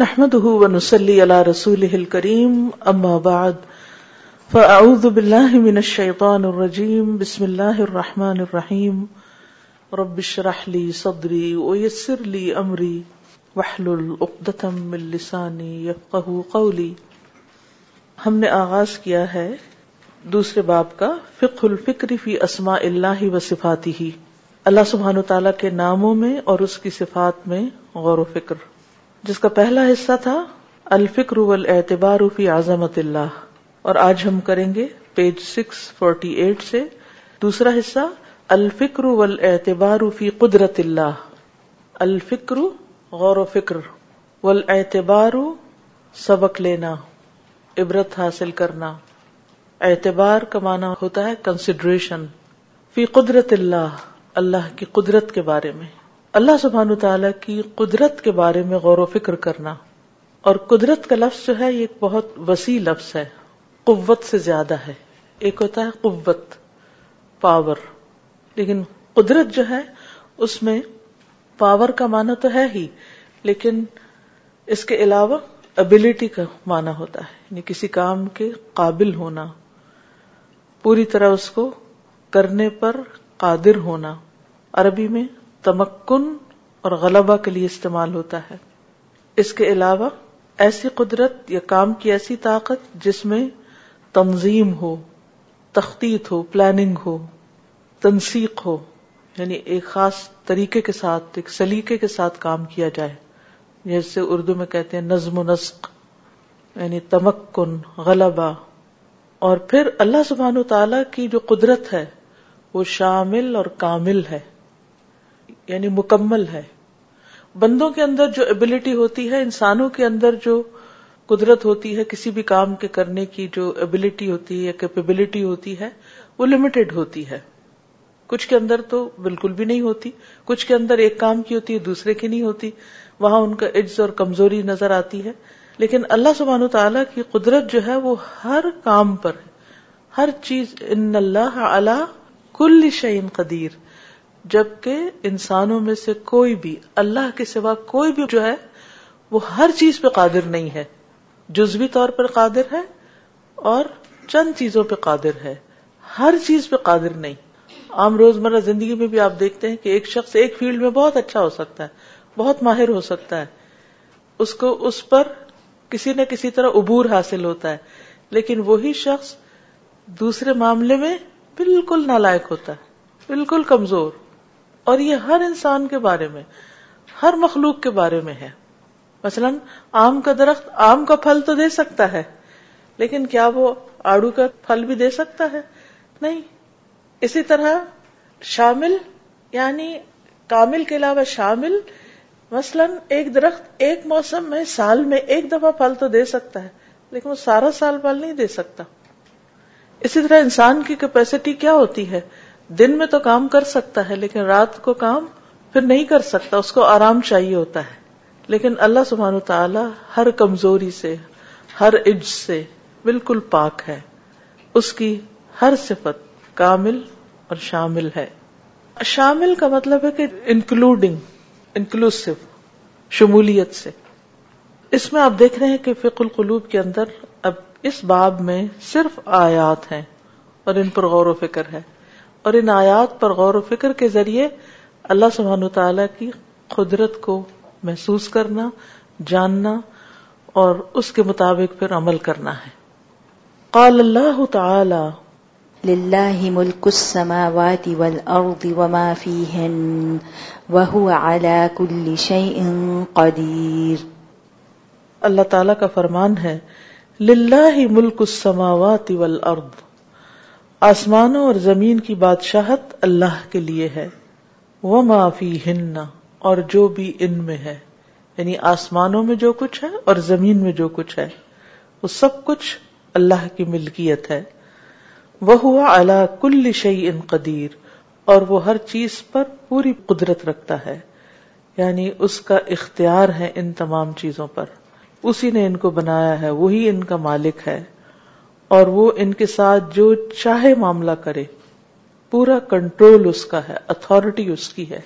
نحمد رسوله الكريم اللہ رسول الکریم بالله فعد الشيطان الرجیم بسم اللہ الرحمٰن الرحیم ربش راہلی سبری من وحل العدت قولي ہم نے آغاز کیا ہے دوسرے باب کا فک الفکر فی اسما اللہ و صفاتی ہی اللہ سبحان تعالیٰ کے ناموں میں اور اس کی صفات میں غور و فکر جس کا پہلا حصہ تھا الفکر والاعتبار فی عظمت اللہ اور آج ہم کریں گے پیج سکس فورٹی ایٹ سے دوسرا حصہ الفکر والاعتبار فی قدرت اللہ الفکر غور و فکر والاعتبار سبق لینا عبرت حاصل کرنا اعتبار کا معنی ہوتا ہے کنسیڈریشن فی قدرت اللہ اللہ کی قدرت کے بارے میں اللہ سبحان تعالی کی قدرت کے بارے میں غور و فکر کرنا اور قدرت کا لفظ جو ہے یہ ایک بہت وسیع لفظ ہے قوت سے زیادہ ہے ایک ہوتا ہے قوت پاور لیکن قدرت جو ہے اس میں پاور کا معنی تو ہے ہی لیکن اس کے علاوہ ابلٹی کا معنی ہوتا ہے یعنی کسی کام کے قابل ہونا پوری طرح اس کو کرنے پر قادر ہونا عربی میں تمکن اور غلبہ کے لیے استعمال ہوتا ہے اس کے علاوہ ایسی قدرت یا کام کی ایسی طاقت جس میں تنظیم ہو تختیت ہو پلاننگ ہو تنسیق ہو یعنی ایک خاص طریقے کے ساتھ ایک سلیقے کے ساتھ کام کیا جائے جیسے اردو میں کہتے ہیں نظم و نسق یعنی تمکن غلبہ اور پھر اللہ سبحان و تعالی کی جو قدرت ہے وہ شامل اور کامل ہے یعنی مکمل ہے بندوں کے اندر جو ابلٹی ہوتی ہے انسانوں کے اندر جو قدرت ہوتی ہے کسی بھی کام کے کرنے کی جو ابلٹی ہوتی ہے یا کیپبلٹی ہوتی ہے وہ لمیٹڈ ہوتی ہے کچھ کے اندر تو بالکل بھی نہیں ہوتی کچھ کے اندر ایک کام کی ہوتی ہے دوسرے کی نہیں ہوتی وہاں ان کا عجز اور کمزوری نظر آتی ہے لیکن اللہ سبحانہ و تعالی کی قدرت جو ہے وہ ہر کام پر ہر چیز ان اللہ الا کل قدیر جبکہ انسانوں میں سے کوئی بھی اللہ کے سوا کوئی بھی جو ہے وہ ہر چیز پہ قادر نہیں ہے جزوی طور پر قادر ہے اور چند چیزوں پہ قادر ہے ہر چیز پہ قادر نہیں عام روزمرہ زندگی میں بھی آپ دیکھتے ہیں کہ ایک شخص ایک فیلڈ میں بہت اچھا ہو سکتا ہے بہت ماہر ہو سکتا ہے اس کو اس پر کسی نہ کسی طرح عبور حاصل ہوتا ہے لیکن وہی شخص دوسرے معاملے میں بالکل نالائق ہوتا ہے بالکل کمزور اور یہ ہر انسان کے بارے میں ہر مخلوق کے بارے میں ہے مثلا آم کا درخت آم کا پھل تو دے سکتا ہے لیکن کیا وہ آڑو کا پھل بھی دے سکتا ہے نہیں اسی طرح شامل یعنی کامل کے علاوہ شامل مثلا ایک درخت ایک موسم میں سال میں ایک دفعہ پھل تو دے سکتا ہے لیکن وہ سارا سال پھل نہیں دے سکتا اسی طرح انسان کی کیپیسٹی کیا ہوتی ہے دن میں تو کام کر سکتا ہے لیکن رات کو کام پھر نہیں کر سکتا اس کو آرام چاہیے ہوتا ہے لیکن اللہ سبحان و تعالیٰ ہر کمزوری سے ہر عج سے بالکل پاک ہے اس کی ہر صفت کامل اور شامل ہے شامل کا مطلب ہے کہ انکلوڈنگ انکلوسو شمولیت سے اس میں آپ دیکھ رہے ہیں کہ فق القلوب کے اندر اب اس باب میں صرف آیات ہیں اور ان پر غور و فکر ہے اور ان آیات پر غور و فکر کے ذریعے اللہ سبحان تعالی کی قدرت کو محسوس کرنا جاننا اور اس کے مطابق پھر عمل کرنا ہے قال اللہ تعالی للہ ملک السماوات والارض وما فیہن وہو على کل شیئن قدیر اللہ تعالیٰ کا فرمان ہے للہ ملک السماوات والارض آسمانوں اور زمین کی بادشاہت اللہ کے لیے ہے وہ معافی ہننا اور جو بھی ان میں ہے یعنی آسمانوں میں جو کچھ ہے اور زمین میں جو کچھ ہے وہ سب کچھ اللہ کی ملکیت ہے وہ ہوا اللہ کل شعی ان قدیر اور وہ ہر چیز پر پوری قدرت رکھتا ہے یعنی اس کا اختیار ہے ان تمام چیزوں پر اسی نے ان کو بنایا ہے وہی ان کا مالک ہے اور وہ ان کے ساتھ جو چاہے معاملہ کرے پورا کنٹرول اس کا ہے اتارٹی اس کی ہے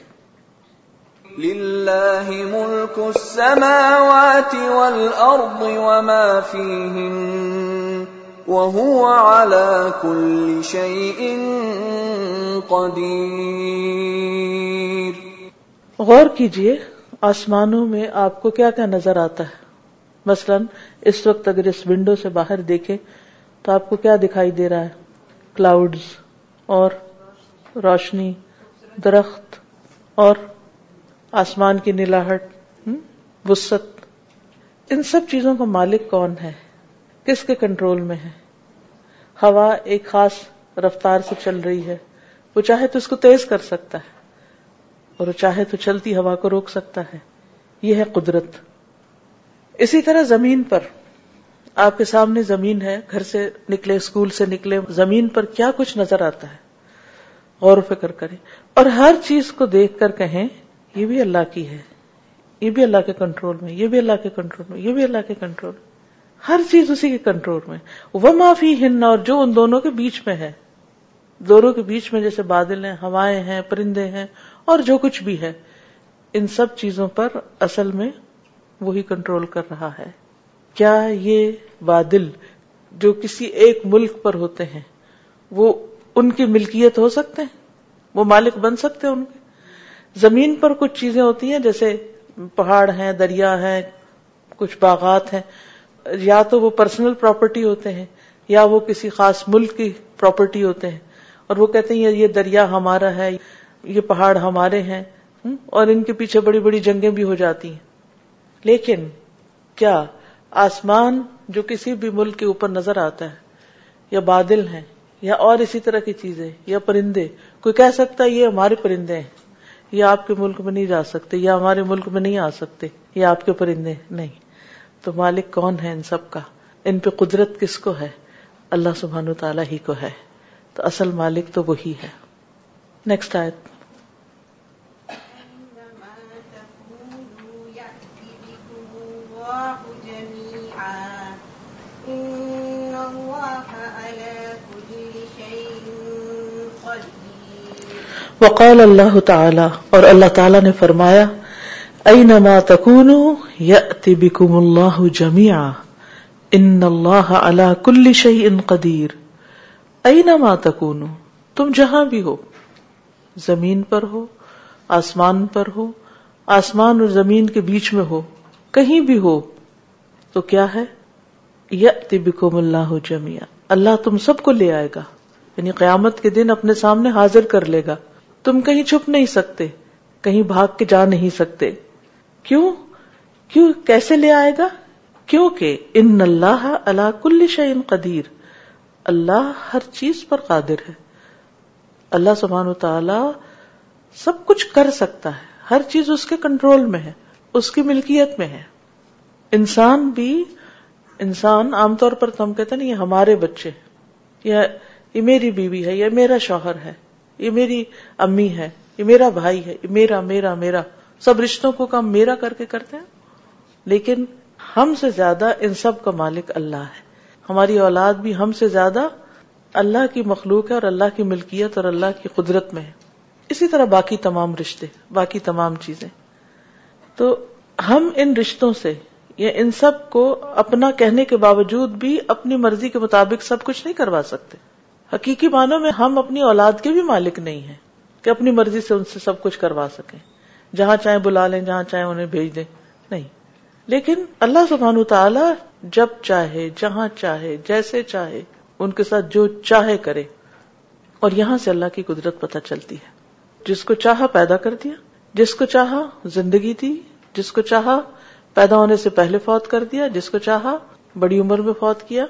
غور کیجئے آسمانوں میں آپ کو کیا کیا نظر آتا ہے مثلا اس وقت اگر اس ونڈو سے باہر دیکھیں تو آپ کو کیا دکھائی دے رہا ہے کلاؤڈ اور روشنی درخت اور آسمان کی وسط ان سب چیزوں کا مالک کون ہے کس کے کنٹرول میں ہے ہوا ایک خاص رفتار سے چل رہی ہے وہ چاہے تو اس کو تیز کر سکتا ہے اور وہ چاہے تو چلتی ہوا کو روک سکتا ہے یہ ہے قدرت اسی طرح زمین پر آپ کے سامنے زمین ہے گھر سے نکلے اسکول سے نکلے زمین پر کیا کچھ نظر آتا ہے غور و فکر کرے اور ہر چیز کو دیکھ کر کہیں یہ بھی اللہ کی ہے یہ بھی اللہ کے کنٹرول میں یہ بھی اللہ کے کنٹرول میں یہ بھی اللہ کے کنٹرول میں ہر چیز اسی کے کنٹرول میں وہ معافی ہن اور جو ان دونوں کے بیچ میں ہے دونوں کے بیچ میں جیسے بادل ہیں ہوائیں ہیں پرندے ہیں اور جو کچھ بھی ہے ان سب چیزوں پر اصل میں وہی کنٹرول کر رہا ہے کیا یہ بادل جو کسی ایک ملک پر ہوتے ہیں وہ ان کی ملکیت ہو سکتے ہیں وہ مالک بن سکتے ہیں ان کے زمین پر کچھ چیزیں ہوتی ہیں جیسے پہاڑ ہیں دریا ہیں کچھ باغات ہیں یا تو وہ پرسنل پراپرٹی ہوتے ہیں یا وہ کسی خاص ملک کی پراپرٹی ہوتے ہیں اور وہ کہتے ہیں یہ دریا ہمارا ہے یہ پہاڑ ہمارے ہیں اور ان کے پیچھے بڑی بڑی جنگیں بھی ہو جاتی ہیں لیکن کیا آسمان جو کسی بھی ملک کے اوپر نظر آتا ہے یا بادل ہیں یا اور اسی طرح کی چیزیں یا پرندے کوئی کہہ سکتا ہے یہ ہمارے پرندے ہیں یا آپ کے ملک میں نہیں جا سکتے یا ہمارے ملک میں نہیں آ سکتے یا آپ کے پرندے نہیں تو مالک کون ہے ان سب کا ان پہ قدرت کس کو ہے اللہ سبحان تعالیٰ ہی کو ہے تو اصل مالک تو وہی ہے نیکسٹ آئے وقال اللہ تعالی اور اللہ تعالی نے فرمایا اینما تکونو یأتی بکم اللہ جميعا ان اللہ کل قدیر اینما تکونو تم جہاں بھی ہو زمین پر ہو آسمان پر ہو آسمان اور زمین کے بیچ میں ہو کہیں بھی ہو تو کیا ہے یأتی بکم اللہ جميعا اللہ تم سب کو لے آئے گا یعنی قیامت کے دن اپنے سامنے حاضر کر لے گا تم کہیں چھپ نہیں سکتے کہیں بھاگ کے جا نہیں سکتے کیوں کیوں کیسے لے آئے گا کیوں کہ ان اللہ اللہ کل شعین قدیر اللہ ہر چیز پر قادر ہے اللہ سبحان و تعالی سب کچھ کر سکتا ہے ہر چیز اس کے کنٹرول میں ہے اس کی ملکیت میں ہے انسان بھی انسان عام طور پر کہتے ہیں یہ ہمارے بچے یا یہ میری بیوی ہے یا میرا شوہر ہے یہ میری امی ہے یہ میرا بھائی ہے یہ میرا میرا میرا سب رشتوں کو کام میرا کر کے کرتے ہیں لیکن ہم سے زیادہ ان سب کا مالک اللہ ہے ہماری اولاد بھی ہم سے زیادہ اللہ کی مخلوق ہے اور اللہ کی ملکیت اور اللہ کی قدرت میں ہے اسی طرح باقی تمام رشتے باقی تمام چیزیں تو ہم ان رشتوں سے یا ان سب کو اپنا کہنے کے باوجود بھی اپنی مرضی کے مطابق سب کچھ نہیں کروا سکتے حقیقی معنوں میں ہم اپنی اولاد کے بھی مالک نہیں ہیں کہ اپنی مرضی سے ان سے سب کچھ کروا سکیں جہاں چاہے بلا لیں جہاں چاہے انہیں بھیج دیں نہیں لیکن اللہ سبحان تعالی جب چاہے جہاں چاہے جیسے چاہے ان کے ساتھ جو چاہے کرے اور یہاں سے اللہ کی قدرت پتہ چلتی ہے جس کو چاہا پیدا کر دیا جس کو چاہا زندگی دی جس کو چاہا پیدا ہونے سے پہلے فوت کر دیا جس کو چاہا بڑی عمر میں فوت کیا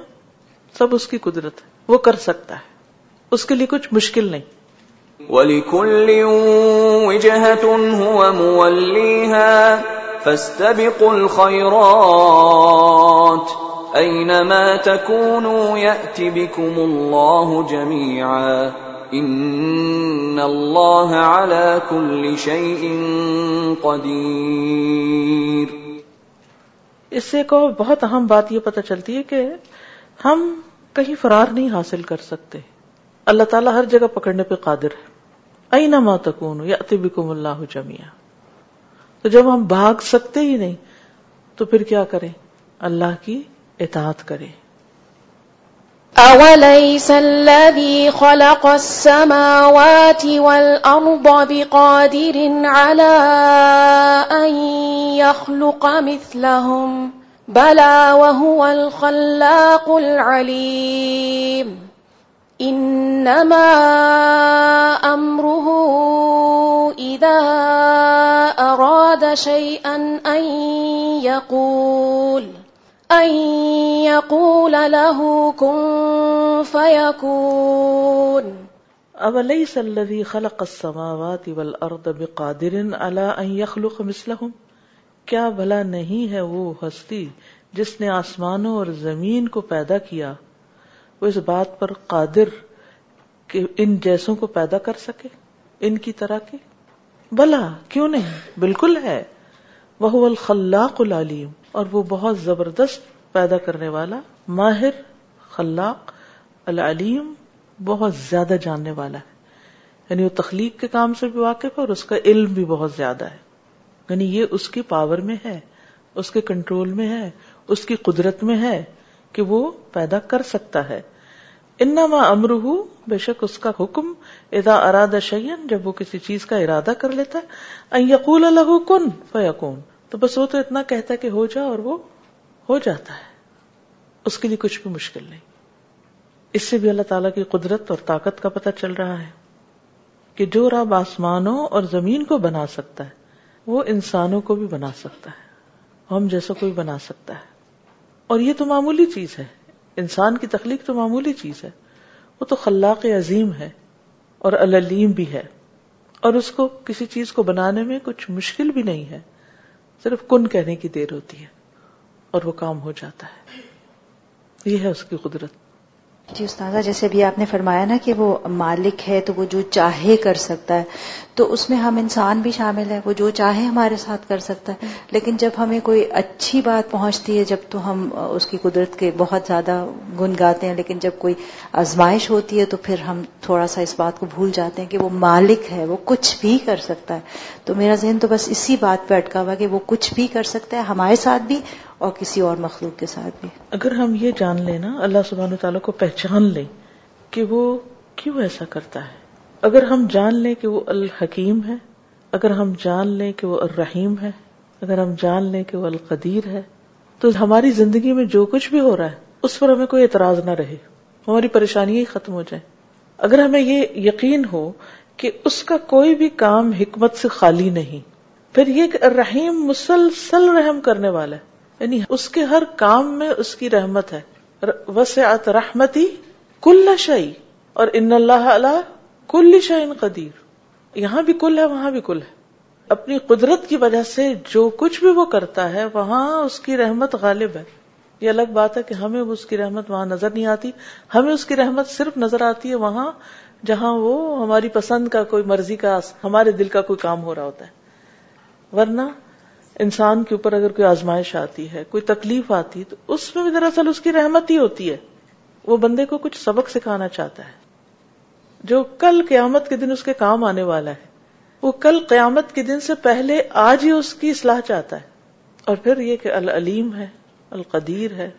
سب اس کی قدرت ہے وہ کر سکتا ہے اس کے لیے کچھ مشکل نہیں علی کل کل خی رینا میں کلیر اس سے کو بہت اہم بات یہ پتہ چلتی ہے کہ ہم کہیں فرار نہیں حاصل کر سکتے اللہ تعالیٰ ہر جگہ پکڑنے پہ قادر ہے ائی ما تکون یا اطبی اللہ جمیا تو جب ہم بھاگ سکتے ہی نہیں تو پھر کیا کریں اللہ کی اطاعت کریں خلق السماوات بقادر اطاط کرے خلا کو بلا ولی انما امره اذا اراد شيئا ان ان يقول يقول له كن فيكون اوليس الذي خلق السماوات والارض بقادر على ان يخلق مثلهم کیا بھلا نہیں ہے وہ ہستی جس نے آسمانوں اور زمین کو پیدا کیا وہ اس بات پر قادر کہ ان جیسوں کو پیدا کر سکے ان کی طرح کے بلا کیوں نہیں بالکل ہے وہ الخلاق العلیم اور وہ بہت زبردست پیدا کرنے والا ماہر خلاق العلیم بہت زیادہ جاننے والا ہے یعنی وہ تخلیق کے کام سے بھی واقف ہے اور اس کا علم بھی بہت زیادہ ہے یعنی یہ اس کی پاور میں ہے اس کے کنٹرول میں ہے اس کی قدرت میں ہے کہ وہ پیدا کر سکتا ہے انما ہوں بے شک اس کا حکم ادا اراد جب وہ کسی چیز کا ارادہ کر لیتا ہے یقول لہو کن فیکون تو بس وہ تو اتنا کہتا ہے کہ ہو جا اور وہ ہو جاتا ہے اس کے لیے کچھ بھی مشکل نہیں اس سے بھی اللہ تعالیٰ کی قدرت اور طاقت کا پتہ چل رہا ہے کہ جو رب آسمانوں اور زمین کو بنا سکتا ہے وہ انسانوں کو بھی بنا سکتا ہے ہم جیسا کوئی بنا سکتا ہے اور یہ تو معمولی چیز ہے انسان کی تخلیق تو معمولی چیز ہے وہ تو خلاق عظیم ہے اور اللیم بھی ہے اور اس کو کسی چیز کو بنانے میں کچھ مشکل بھی نہیں ہے صرف کن کہنے کی دیر ہوتی ہے اور وہ کام ہو جاتا ہے یہ ہے اس کی قدرت جی استاذہ جیسے بھی آپ نے فرمایا نا کہ وہ مالک ہے تو وہ جو چاہے کر سکتا ہے تو اس میں ہم انسان بھی شامل ہے وہ جو چاہے ہمارے ساتھ کر سکتا ہے لیکن جب ہمیں کوئی اچھی بات پہنچتی ہے جب تو ہم اس کی قدرت کے بہت زیادہ گنگاتے ہیں لیکن جب کوئی آزمائش ہوتی ہے تو پھر ہم تھوڑا سا اس بات کو بھول جاتے ہیں کہ وہ مالک ہے وہ کچھ بھی کر سکتا ہے تو میرا ذہن تو بس اسی بات پہ اٹکا ہوا کہ وہ کچھ بھی کر سکتا ہے ہمارے ساتھ بھی اور کسی اور مخلوق کے ساتھ بھی اگر ہم یہ جان لیں نا اللہ سبحانہ تعالیٰ کو پہچان لیں کہ وہ کیوں ایسا کرتا ہے اگر ہم جان لیں کہ وہ الحکیم ہے اگر ہم جان لیں کہ وہ الرحیم ہے اگر ہم جان لیں کہ وہ القدیر ہے تو ہماری زندگی میں جو کچھ بھی ہو رہا ہے اس پر ہمیں کوئی اعتراض نہ رہے ہماری پریشانیاں ہی ختم ہو جائیں اگر ہمیں یہ یقین ہو کہ اس کا کوئی بھی کام حکمت سے خالی نہیں پھر یہ رحیم مسلسل رحم کرنے والا ہے یعنی اس کے ہر کام میں اس کی رحمت ہے وسعت رحمتی کل شعی اور ان اللہ اللہ کل شاہ قدیر یہاں بھی کل ہے وہاں بھی کل ہے اپنی قدرت کی وجہ سے جو کچھ بھی وہ کرتا ہے وہاں اس کی رحمت غالب ہے یہ الگ بات ہے کہ ہمیں اس کی رحمت وہاں نظر نہیں آتی ہمیں اس کی رحمت صرف نظر آتی ہے وہاں جہاں وہ ہماری پسند کا کوئی مرضی کا ہمارے دل کا کوئی کام ہو رہا ہوتا ہے ورنہ انسان کے اوپر اگر کوئی آزمائش آتی ہے کوئی تکلیف آتی تو اس میں بھی دراصل اس کی رحمت ہی ہوتی ہے وہ بندے کو کچھ سبق سکھانا چاہتا ہے جو کل قیامت کے دن اس کے کام آنے والا ہے وہ کل قیامت کے دن سے پہلے آج ہی اس کی اصلاح چاہتا ہے اور پھر یہ کہ العلیم ہے القدیر ہے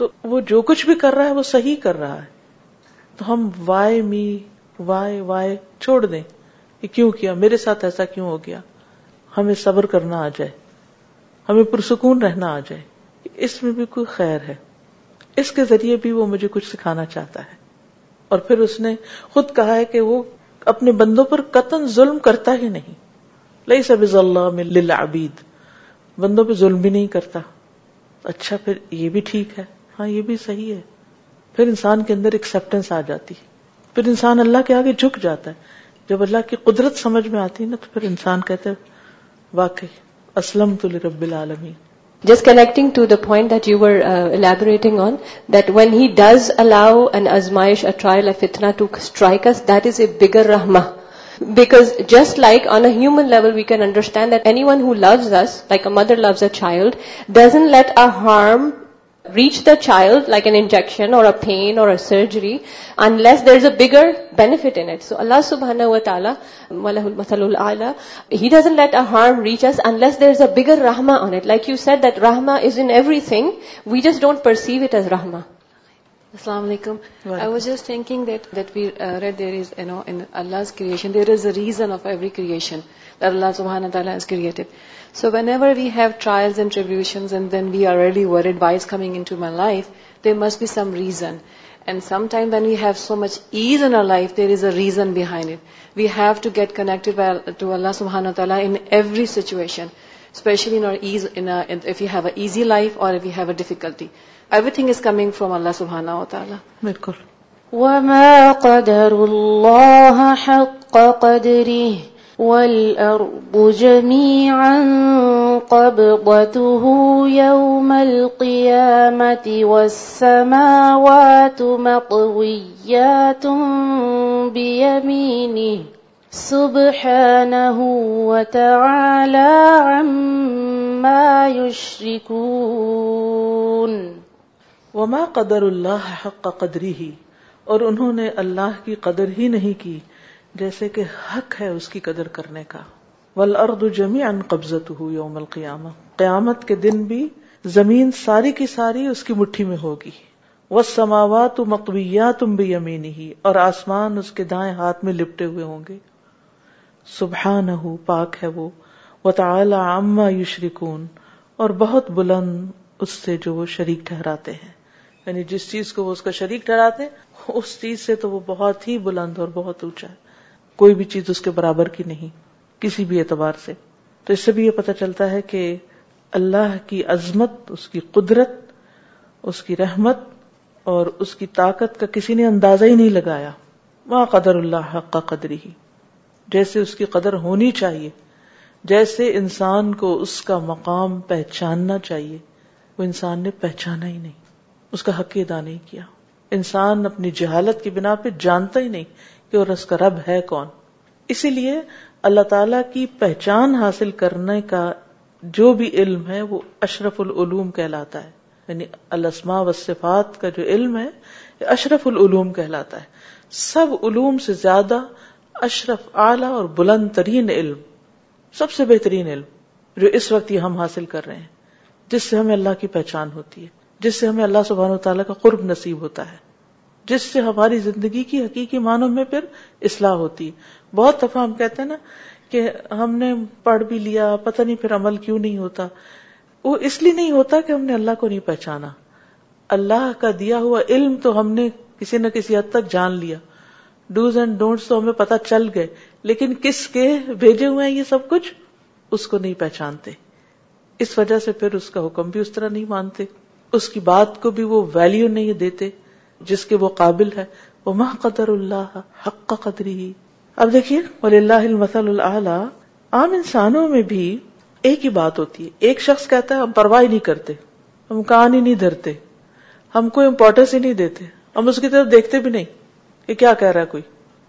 تو وہ جو کچھ بھی کر رہا ہے وہ صحیح کر رہا ہے تو ہم وائے می وائے وائے چھوڑ دیں کہ کیوں کیا میرے ساتھ ایسا کیوں ہو گیا ہمیں صبر کرنا آ جائے ہمیں پرسکون رہنا آ جائے اس میں بھی کوئی خیر ہے اس کے ذریعے بھی وہ مجھے کچھ سکھانا چاہتا ہے اور پھر اس نے خود کہا ہے کہ وہ اپنے بندوں پر قتل ظلم کرتا ہی نہیں لئی سب اللہ للعبید بندوں پہ ظلم بھی نہیں کرتا اچھا پھر یہ بھی ٹھیک ہے ہاں یہ بھی صحیح ہے پھر انسان کے اندر ایکسپٹینس آ جاتی ہے پھر انسان اللہ کے آگے جھک جاتا ہے جب اللہ کی قدرت سمجھ میں آتی ہے نا تو پھر انسان کہتے واقعی اسلم تو رب just connecting to the point that you are elaborating on that when he does allow an ازمائش a trial اتنا to strike is that is a bigger رحما because just like on a human level we can understand that anyone who loves is like a mother loves a child doesn't let a harm reach the child like an injection or a pain or a surgery and less there is a bigger benefit int so اللہ سبحان و تعالیٰ مطلب he doesn't let a harm reach is and less there is a bigger رہما on it like you said that رحما is everything we just don't perceive it as رحما السلام علیکم I was just thinking there is no in Allah creation there is a reason of every creation اللہ سبحان so whenever we have trials and and tribulations then we are ready whatever is coming into my life there must be some reason and some time when we have so much as in our life there is a reason behind it we have to get connected to اللہ تعالیٰ in every situation specially in as you have a easy life or if you have a difficulty everything is coming from اللہ سبحانہ و تعالیٰ بالکل وما قدر الله حق قدره والأرض جميعا قبضته يوم القيامة والسماوات مطويات بيمينه سبحانه وتعالى عما يشركون وما قدر اللہ حق قدری ہی اور انہوں نے اللہ کی قدر ہی نہیں کی جیسے کہ حق ہے اس کی قدر کرنے کا ول جميعا جمی ان القيامه قیامت قیامت کے دن بھی زمین ساری کی ساری اس کی مٹھی میں ہوگی وہ سماوا تو تم بھی اور آسمان اس کے دائیں ہاتھ میں لپٹے ہوئے ہوں گے سبحا نہ ہو پاک ہے وہ تلا اما یو اور بہت بلند اس سے جو وہ شریک ٹھہراتے ہیں یعنی جس چیز کو وہ اس کا شریک ٹھہراتے اس چیز سے تو وہ بہت ہی بلند اور بہت اونچا ہے کوئی بھی چیز اس کے برابر کی نہیں کسی بھی اعتبار سے تو اس سے بھی یہ پتہ چلتا ہے کہ اللہ کی عظمت اس کی قدرت اس کی رحمت اور اس کی طاقت کا کسی نے اندازہ ہی نہیں لگایا ما قدر اللہ کا قدر ہی جیسے اس کی قدر ہونی چاہیے جیسے انسان کو اس کا مقام پہچاننا چاہیے وہ انسان نے پہچانا ہی نہیں اس کا حق ادا نہیں کیا انسان اپنی جہالت کی بنا پہ جانتا ہی نہیں کہ اور اس کا رب ہے کون اسی لیے اللہ تعالی کی پہچان حاصل کرنے کا جو بھی علم ہے وہ اشرف العلوم کہلاتا ہے یعنی السما صفات کا جو علم ہے یہ اشرف العلوم کہلاتا ہے سب علوم سے زیادہ اشرف اعلی اور بلند ترین علم سب سے بہترین علم جو اس وقت یہ ہم حاصل کر رہے ہیں جس سے ہمیں اللہ کی پہچان ہوتی ہے جس سے ہمیں اللہ سبحان و تعالیٰ کا قرب نصیب ہوتا ہے جس سے ہماری زندگی کی حقیقی معنوں میں پھر اصلاح ہوتی بہت دفعہ ہم کہتے ہیں نا کہ ہم نے پڑھ بھی لیا پتہ نہیں پھر عمل کیوں نہیں ہوتا وہ اس لیے نہیں ہوتا کہ ہم نے اللہ کو نہیں پہچانا اللہ کا دیا ہوا علم تو ہم نے کسی نہ کسی حد تک جان لیا ڈوز اینڈ ڈونٹ تو ہمیں پتہ چل گئے لیکن کس کے بھیجے ہوئے ہیں یہ سب کچھ اس کو نہیں پہچانتے اس وجہ سے پھر اس کا حکم بھی اس طرح نہیں مانتے اس کی بات کو بھی وہ ویلیو نہیں دیتے جس کے وہ قابل ہے وہ ماہ قدر اللہ حق قدری ہی اب دیکھیے ولی اللہ مسل اللہ عام انسانوں میں بھی ایک ہی بات ہوتی ہے ایک شخص کہتا ہے ہم پرواہ نہیں کرتے ہم کان ہی نہیں دھرتے ہم کو امپورٹینس ہی نہیں دیتے ہم اس کی طرف دیکھتے بھی نہیں کہ کیا کہہ رہا ہے کوئی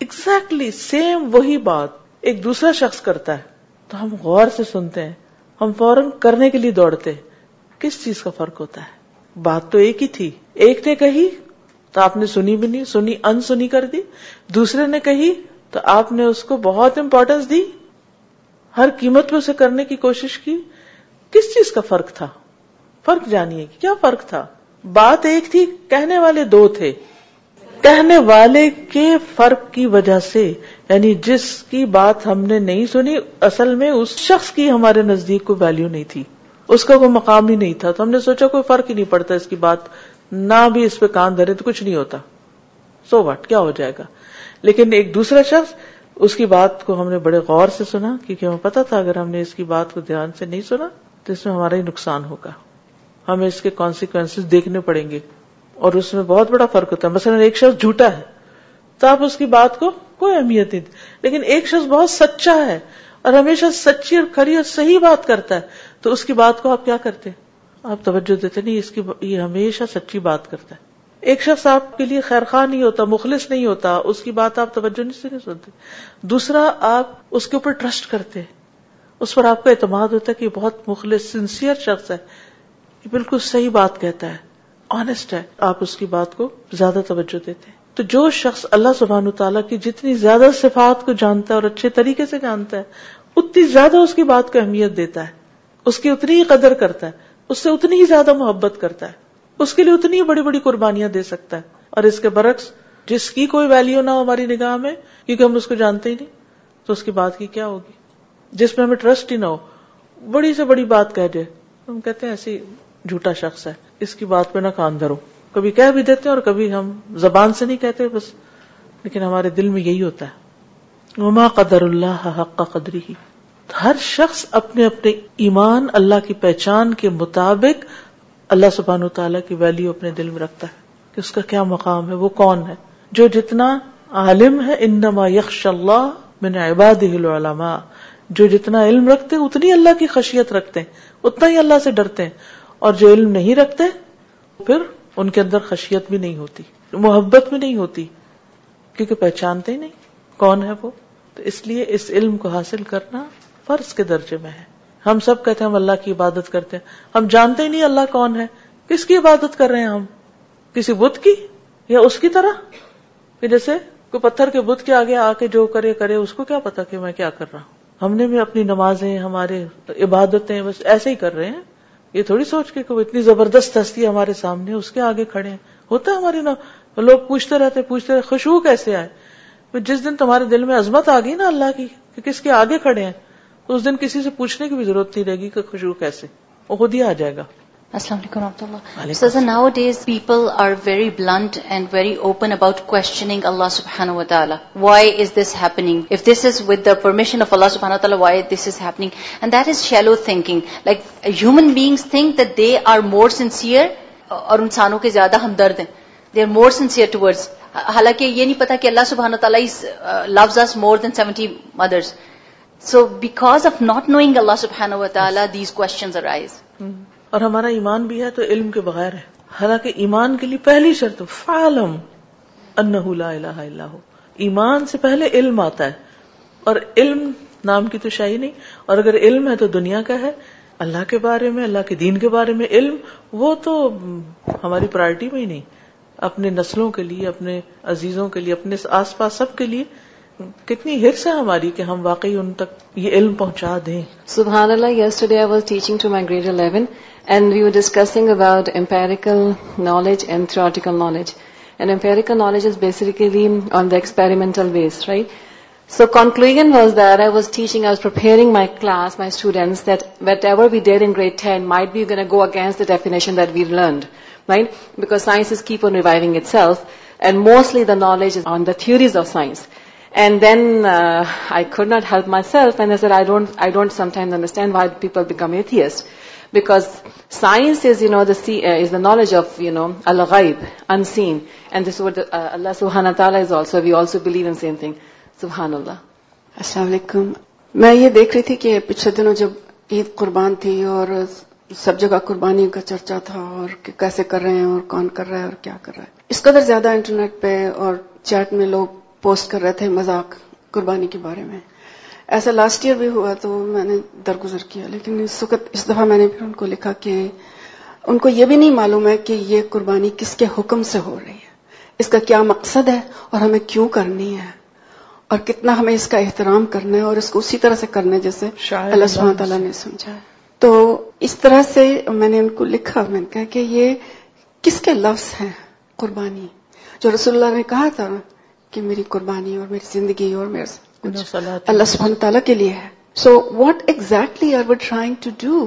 exactly, سیم وہی بات ایک دوسرا شخص کرتا ہے تو ہم غور سے سنتے ہیں ہم فوراً کرنے کے لیے دوڑتے ہیں کس چیز کا فرق ہوتا ہے بات تو ایک ہی تھی ایک نے کہی تو آپ نے سنی بھی نہیں سنی ان سنی کر دی دوسرے نے کہی تو آپ نے اس کو بہت امپورٹینس دی ہر قیمت پہ اسے کرنے کی کوشش کی کس چیز کا فرق تھا فرق جانیے کیا فرق تھا بات ایک تھی کہنے والے دو تھے کہنے والے کے فرق کی وجہ سے یعنی جس کی بات ہم نے نہیں سنی اصل میں اس شخص کی ہمارے نزدیک کو ویلو نہیں تھی اس کا کوئی مقام ہی نہیں تھا تو ہم نے سوچا کوئی فرق ہی نہیں پڑتا اس کی بات نہ بھی اس پہ کان دھرے تو کچھ نہیں ہوتا سو وٹ کیا ہو جائے گا لیکن ایک دوسرا شخص اس کی بات کو ہم نے بڑے غور سے سنا کیونکہ ہمیں پتا تھا اگر ہم نے اس کی بات کو دھیان سے نہیں سنا تو اس میں ہمارا ہی نقصان ہوگا ہمیں اس کے کانسیکوینس دیکھنے پڑیں گے اور اس میں بہت بڑا فرق ہوتا ہے مثلاً ایک شخص جھوٹا ہے تو آپ اس کی بات کو کوئی اہمیت نہیں لیکن ایک شخص بہت سچا ہے اور ہمیشہ سچی اور کھڑی اور صحیح بات کرتا ہے تو اس کی بات کو آپ کیا کرتے آپ توجہ دیتے نہیں اس کی یہ ہمیشہ سچی بات کرتا ہے ایک شخص آپ کے لیے خیر خواہ نہیں ہوتا مخلص نہیں ہوتا اس کی بات آپ توجہ نہیں سے سنتے دوسرا آپ اس کے اوپر ٹرسٹ کرتے اس پر آپ کا اعتماد ہوتا ہے کہ بہت مخلص سنسیئر شخص ہے یہ بالکل صحیح بات کہتا ہے آنےسٹ ہے آپ اس کی بات کو زیادہ توجہ دیتے ہیں تو جو شخص اللہ سبحان تعالیٰ کی جتنی زیادہ صفات کو جانتا ہے اور اچھے طریقے سے جانتا ہے اتنی زیادہ اس کی بات کو اہمیت دیتا ہے اس کی اتنی قدر کرتا ہے اس سے اتنی ہی زیادہ محبت کرتا ہے اس کے لیے اتنی ہی بڑی بڑی قربانیاں دے سکتا ہے اور اس کے برعکس جس کی کوئی ویلو نہ ہو ہماری نگاہ میں کیونکہ ہم اس کو جانتے ہی نہیں تو اس کی بات کی کیا ہوگی جس میں ہمیں ٹرسٹ ہی نہ ہو بڑی سے بڑی بات کہہ دے ہم کہتے ہیں ایسی جھوٹا شخص ہے اس کی بات پہ نہ کان دھرو کبھی کہہ بھی دیتے اور کبھی ہم زبان سے نہیں کہتے بس لیکن ہمارے دل میں یہی ہوتا ہے وما قدر اللہ حق قدری ہی ہر شخص اپنے اپنے ایمان اللہ کی پہچان کے مطابق اللہ سبحان و تعالیٰ کی ویلو اپنے دل میں رکھتا ہے کہ اس کا کیا مقام ہے وہ کون ہے جو جتنا عالم ہے انما یکش جو جتنا علم رکھتے اتنی اللہ کی خشیت رکھتے ہیں اتنا ہی اللہ سے ڈرتے ہیں اور جو علم نہیں رکھتے پھر ان کے اندر خشیت بھی نہیں ہوتی محبت بھی نہیں ہوتی کیونکہ پہچانتے ہی نہیں کون ہے وہ تو اس لیے اس علم کو حاصل کرنا فرض کے درجے میں ہے ہم سب کہتے ہیں ہم اللہ کی عبادت کرتے ہیں ہم جانتے ہی نہیں اللہ کون ہے کس کی عبادت کر رہے ہیں ہم کسی بت کی یا اس کی طرح کہ جیسے کوئی پتھر کے بت کے آگے آ کے جو کرے کرے اس کو کیا پتا کہ میں کیا کر رہا ہوں ہم نے بھی اپنی نمازیں ہمارے عبادتیں بس ایسے ہی کر رہے ہیں یہ تھوڑی سوچ کے اتنی زبردست ہستی ہمارے سامنے اس کے آگے کھڑے ہیں ہوتا ہے ہماری نا لوگ پوچھتے رہتے پوچھتے رہتے خوشبو کیسے آئے جس دن تمہارے دل میں عظمت آ گئی نا اللہ کی کہ کس کے آگے کھڑے ہیں اس دن کسی سے پوچھنے کی بھی ضرورت نہیں رہے گی کہ خوشبو کیسے وہ خود ہی آ جائے گا السلام علیکم رحمۃ اللہ nowadays people are very blunt and very open about questioning اللہ سبحان و تعالیٰ why is this happening if this is with the permission of اللہ سبحانہ تعالیٰ why this is happening and that is shallow thinking like human beings think that they are more sincere اور انسانوں کے زیادہ ہمدرد ہیں they are more sincere towards حالانکہ یہ نہیں پتا کہ اللہ سبحان تعالیٰ loves is more than seventy mothers so because of not knowing اللہ و تعالیٰ دیز اور ہمارا ایمان بھی ہے تو علم کے بغیر ہے حالانکہ ایمان کے لیے پہلی شرط ہو ایمان سے پہلے علم آتا ہے اور علم نام کی تو شاہی نہیں اور اگر علم ہے تو دنیا کا ہے اللہ کے بارے میں اللہ کے دین کے بارے میں علم وہ تو ہماری پرائرٹی میں ہی نہیں اپنے نسلوں کے لیے اپنے عزیزوں کے لیے اپنے آس پاس سب کے لیے کتنی ہرس ہے ہماری کہ ہم واقعی ان تک یہ علم پہنچا دیں yesterday I was teaching to my grade eleven and we are discussing about empirical knowledge and theoretical knowledge and empirical knowledge is basically on the experimental base right so conclusion was that I was teaching was preparing my class my students whatever begin go against go definition that we learned right because science is keep on revising itself and mostly the knowledge is on the theories of science and then I could not help myself and amidst because knowledge of you know الغائب thing سبحان اللہ السلام علیکم میں یہ دیکھ رہی تھی کہ پچھلے دنوں جب عید قربان تھی اور سب جگہ قربانی کا چرچا تھا اور کیسے کر رہے ہیں اور کون کر رہا ہے اور کیا کر رہا ہے اس قدر زیادہ انٹرنیٹ پہ اور چیٹ میں لوگ پوسٹ کر رہے تھے مذاق قربانی کے بارے میں ایسا لاسٹ ایئر بھی ہوا تو میں نے درگزر کیا لیکن اس وقت اس دفعہ میں نے پھر ان کو لکھا کہ ان کو یہ بھی نہیں معلوم ہے کہ یہ قربانی کس کے حکم سے ہو رہی ہے اس کا کیا مقصد ہے اور ہمیں کیوں کرنی ہے اور کتنا ہمیں اس کا احترام کرنا ہے اور اس کو اسی طرح سے کرنا ہے جیسے اللہ سبحانہ تعالیٰ نے سمجھا ہے تو اس طرح سے میں نے ان کو لکھا میں نے کہا کہ یہ کس کے لفظ ہیں قربانی جو رسول اللہ نے کہا تھا کہ میری قربانی اور میری زندگی اور اللہ سبحانہ تعالیٰ کے لیے ہے so what exactly are we trying to do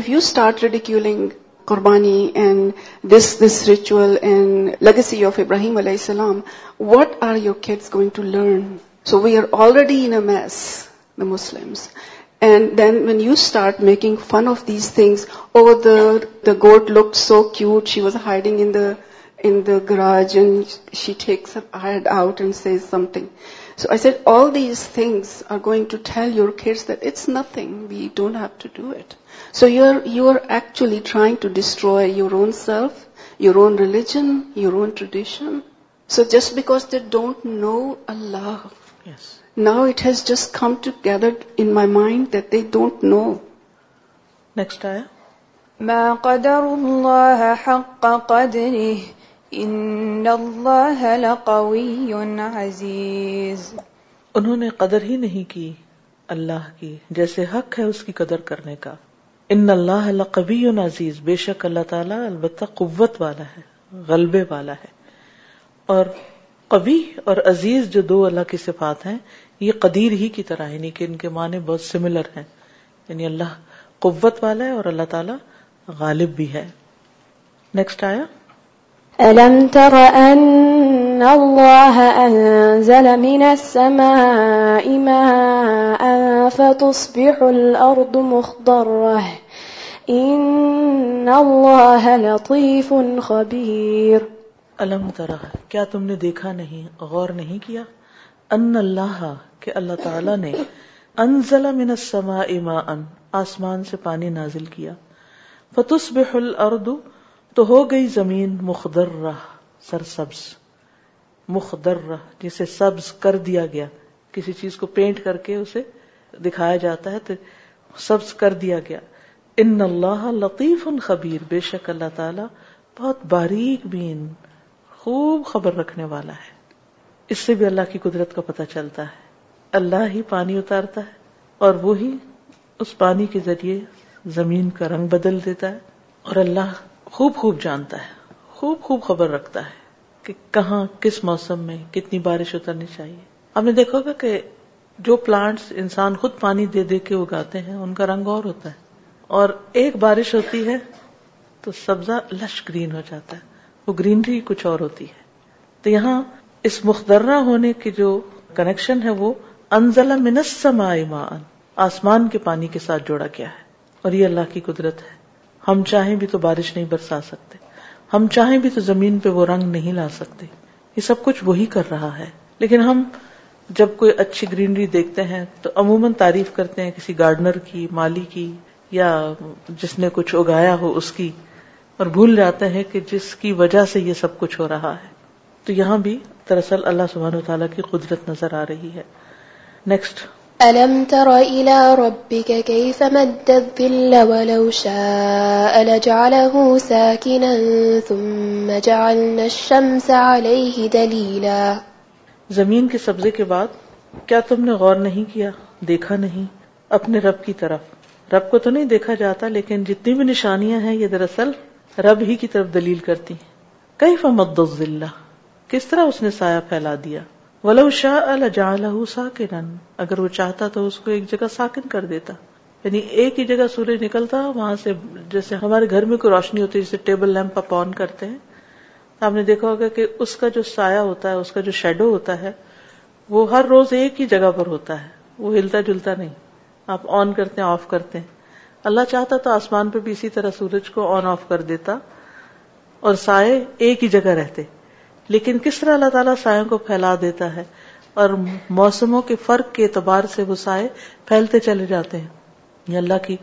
if you start ridiculing قربانی and and this this legacy of Ibrahim علیہ السلام what are your kids going to learn so we are already in a mess the Muslim and then when you start making fun of these things oh the the good luck so cute she was hiding in the in the garage and she takes her head out and says something. So I said, all these things are going to tell your kids that it's nothing, we don't have to do it. So you're actually trying to destroy your own self, your own religion, your own tradition. So just because they don't know Allah, yes. Now it has just come together in my mind that they don't know. Next ayah. مَا قَدَرُوا اللَّهَ حَقَّ قَدْرِهِ ان اللہ لقوی عزیز انہوں نے قدر ہی نہیں کی اللہ کی جیسے حق ہے اس کی قدر کرنے کا ان اللہ لقوی عزیز بے شک اللہ تعالیٰ البتہ قوت والا ہے غلبے والا ہے اور قوی اور عزیز جو دو اللہ کی صفات ہیں یہ قدیر ہی کی طرح یعنی کہ ان کے معنی بہت سملر ہیں یعنی اللہ قوت والا ہے اور اللہ تعالیٰ غالب بھی ہے نیکسٹ آیا ألم تر أن الله أنزل من السماء ماء فتصبح الأرض مخضرة إن الله لطيف خبير ألم تر کیا تم نے دیکھا نہیں غور نہیں کیا ان اللہ کہ اللہ تعالی نے انزل من السماء ماء آسمان سے پانی نازل کیا فتصبح الارض تو ہو گئی زمین مخدر رہ سر سبز مخدر رہ جسے سبز کر دیا گیا کسی چیز کو پینٹ کر کے اسے دکھایا جاتا ہے تو سبز کر دیا گیا ان اللہ لطیف خبیر بے شک اللہ تعالی بہت باریک بین خوب خبر رکھنے والا ہے اس سے بھی اللہ کی قدرت کا پتہ چلتا ہے اللہ ہی پانی اتارتا ہے اور وہی وہ اس پانی کے ذریعے زمین کا رنگ بدل دیتا ہے اور اللہ خوب خوب جانتا ہے خوب خوب خبر رکھتا ہے کہ کہاں کس موسم میں کتنی بارش اترنی چاہیے آپ نے دیکھو گا کہ جو پلانٹس انسان خود پانی دے دے کے اگاتے ہیں ان کا رنگ اور ہوتا ہے اور ایک بارش ہوتی ہے تو سبزہ لش گرین ہو جاتا ہے وہ گرینری کچھ اور ہوتی ہے تو یہاں اس مخدرہ ہونے کی جو کنیکشن ہے وہ انزلہ منسما آسمان کے پانی کے ساتھ جوڑا گیا ہے اور یہ اللہ کی قدرت ہے ہم چاہیں بھی تو بارش نہیں برسا سکتے ہم چاہیں بھی تو زمین پہ وہ رنگ نہیں لا سکتے یہ سب کچھ وہی کر رہا ہے لیکن ہم جب کوئی اچھی گرینری دیکھتے ہیں تو عموماً تعریف کرتے ہیں کسی گارڈنر کی مالی کی یا جس نے کچھ اگایا ہو اس کی اور بھول جاتے ہیں کہ جس کی وجہ سے یہ سب کچھ ہو رہا ہے تو یہاں بھی دراصل اللہ و تعالیٰ کی قدرت نظر آ رہی ہے نیکسٹ ألم تر إلى ربك كيف مد ولو شاء لجعله ساكنا ثم جعلنا الشمس عليه دليلا زمین کے سبزے کے بعد کیا تم نے غور نہیں کیا دیکھا نہیں اپنے رب کی طرف رب کو تو نہیں دیکھا جاتا لیکن جتنی بھی نشانیاں ہیں یہ دراصل رب ہی کی طرف دلیل کرتی ہیں کیف مد دلّا کس طرح اس نے سایہ پھیلا دیا ولو شاہ جا لہ ساکن اگر وہ چاہتا تو اس کو ایک جگہ ساکن کر دیتا یعنی ایک ہی جگہ سورج نکلتا وہاں سے جیسے ہمارے گھر میں کوئی روشنی ہوتی ہے جسے ٹیبل لیمپ آپ آن کرتے ہیں آپ نے دیکھا ہوگا کہ اس کا جو سایہ ہوتا ہے اس کا جو شیڈو ہوتا ہے وہ ہر روز ایک ہی جگہ پر ہوتا ہے وہ ہلتا جلتا نہیں آپ آن کرتے ہیں آف کرتے ہیں اللہ چاہتا تو آسمان پہ بھی اسی طرح سورج کو آن آف کر دیتا اور سائے ایک ہی جگہ رہتے لیکن کس طرح اللہ تعالیٰ سایوں کو پھیلا دیتا ہے اور موسموں کے فرق کے اعتبار سے وہ سائے پھیلتے چلے جاتے ہیں یہ اللہ کی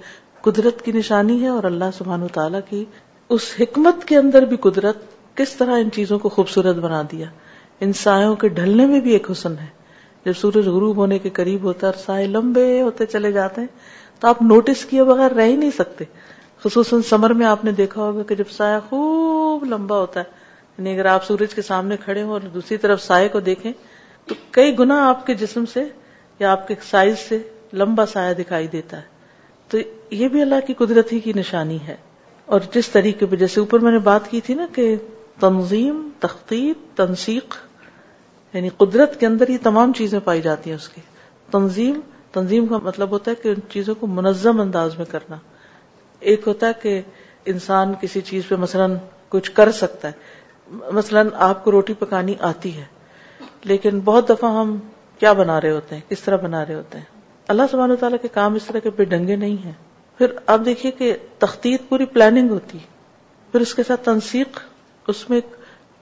قدرت کی نشانی ہے اور اللہ سبحان تعالیٰ کی اس حکمت کے اندر بھی قدرت کس طرح ان چیزوں کو خوبصورت بنا دیا ان سایوں کے ڈھلنے میں بھی ایک حسن ہے جب سورج غروب ہونے کے قریب ہوتا ہے اور سائے لمبے ہوتے چلے جاتے ہیں تو آپ نوٹس کیے بغیر رہ ہی نہیں سکتے خصوصاً سمر میں آپ نے دیکھا ہوگا کہ جب سایہ خوب لمبا ہوتا ہے یعنی اگر آپ سورج کے سامنے کھڑے ہوں اور دوسری طرف سائے کو دیکھیں تو کئی گنا آپ کے جسم سے یا آپ کے سائز سے لمبا سایہ دکھائی دیتا ہے تو یہ بھی اللہ کی قدرتی کی نشانی ہے اور جس طریقے پہ جیسے اوپر میں نے بات کی تھی نا کہ تنظیم تختیب تنسیق یعنی قدرت کے اندر یہ تمام چیزیں پائی جاتی ہیں اس کی تنظیم تنظیم کا مطلب ہوتا ہے کہ ان چیزوں کو منظم انداز میں کرنا ایک ہوتا ہے کہ انسان کسی چیز پہ مثلاً کچھ کر سکتا ہے مثلا آپ کو روٹی پکانی آتی ہے لیکن بہت دفعہ ہم کیا بنا رہے ہوتے ہیں کس طرح بنا رہے ہوتے ہیں اللہ سبحانہ و تعالیٰ کے کام اس طرح کے بے ڈنگے نہیں ہیں پھر آپ دیکھیے کہ تختیت پوری پلاننگ ہوتی ہے پھر اس کے ساتھ تنسیق اس میں ایک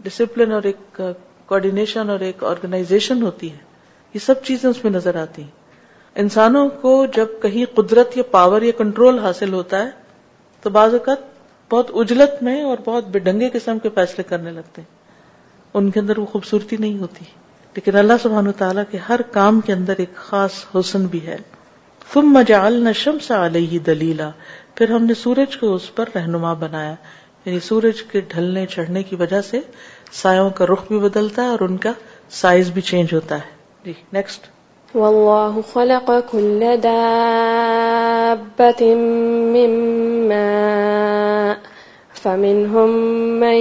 ڈسپلن اور ایک کوآڈینیشن اور ایک آرگنائزیشن ہوتی ہے یہ سب چیزیں اس میں نظر آتی ہیں انسانوں کو جب کہیں قدرت یا پاور یا کنٹرول حاصل ہوتا ہے تو بعض اوقات بہت اجلت میں اور بہت بڈنگے قسم کے فیصلے کرنے لگتے ہیں ان کے اندر وہ خوبصورتی نہیں ہوتی لیکن اللہ سبحان و تعالیٰ کے ہر کام کے اندر ایک خاص حسن بھی ہے تم مجال نشم سا آل ہی دلیلا پھر ہم نے سورج کو اس پر رہنما بنایا یعنی سورج کے ڈھلنے چڑھنے کی وجہ سے سایوں کا رخ بھی بدلتا ہے اور ان کا سائز بھی چینج ہوتا ہے جی نیکسٹ خلق من فمنهم من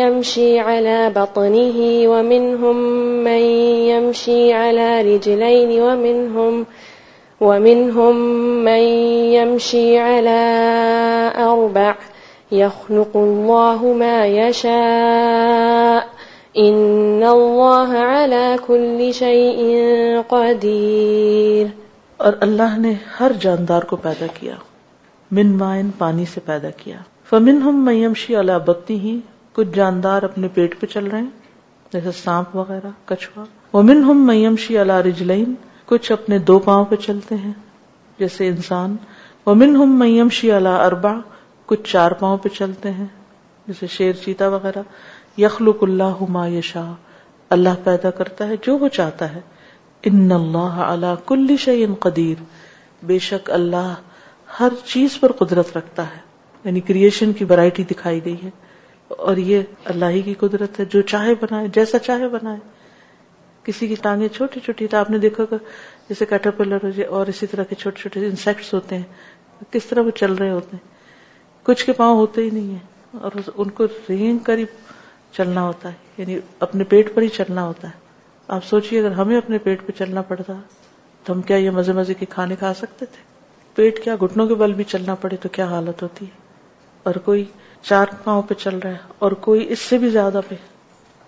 يمشي على بطنه ومنهم من يمشي على رجلين ومنهم ومنهم من يمشي على أربع يخلق الله ما يشاء إن الله على كل شيء قدير اور اللہ نے ہر جاندار کو پیدا کیا من مائن پانی سے پیدا کیا فمن ہم میم شی الا بکتی ہی کچھ جاندار اپنے پیٹ پہ چل رہے ہیں جیسے سانپ وغیرہ کچھ ومن ہم میم شی الا رجلین کچھ اپنے دو پاؤں پہ چلتے ہیں جیسے انسان ومن ہم میم شی الا اربا کچھ چار پاؤں پہ چلتے ہیں جیسے شیر چیتا وغیرہ یخلق اللہ ہما یشا اللہ پیدا کرتا ہے جو وہ چاہتا ہے ان اللہ اعلیٰ کل شیء قدیر بے شک اللہ ہر چیز پر قدرت رکھتا ہے یعنی کریشن کی ورائٹی دکھائی گئی ہے اور یہ اللہ ہی کی قدرت ہے جو چاہے بنائے جیسا چاہے بنائے کسی کی ٹانگیں چھوٹی چھوٹی تو آپ نے دیکھا کہ جیسے کیٹر پلر ہو جائے اور اسی طرح کے چھوٹے چھوٹے انسیکٹس ہوتے ہیں کس طرح وہ چل رہے ہوتے ہیں کچھ کے پاؤں ہوتے ہی نہیں ہے اور ان کو رینگ کر ہی چلنا ہوتا ہے یعنی اپنے پیٹ پر ہی چلنا ہوتا ہے آپ سوچیے اگر ہمیں اپنے پیٹ پہ چلنا پڑتا تو ہم کیا یہ مزے مزے کے کھانے کھا سکتے تھے پیٹ کیا گھٹنوں کے بل بھی چلنا پڑے تو کیا حالت ہوتی ہے اور کوئی چار پاؤں پہ چل رہا ہے اور کوئی اس سے بھی زیادہ پہ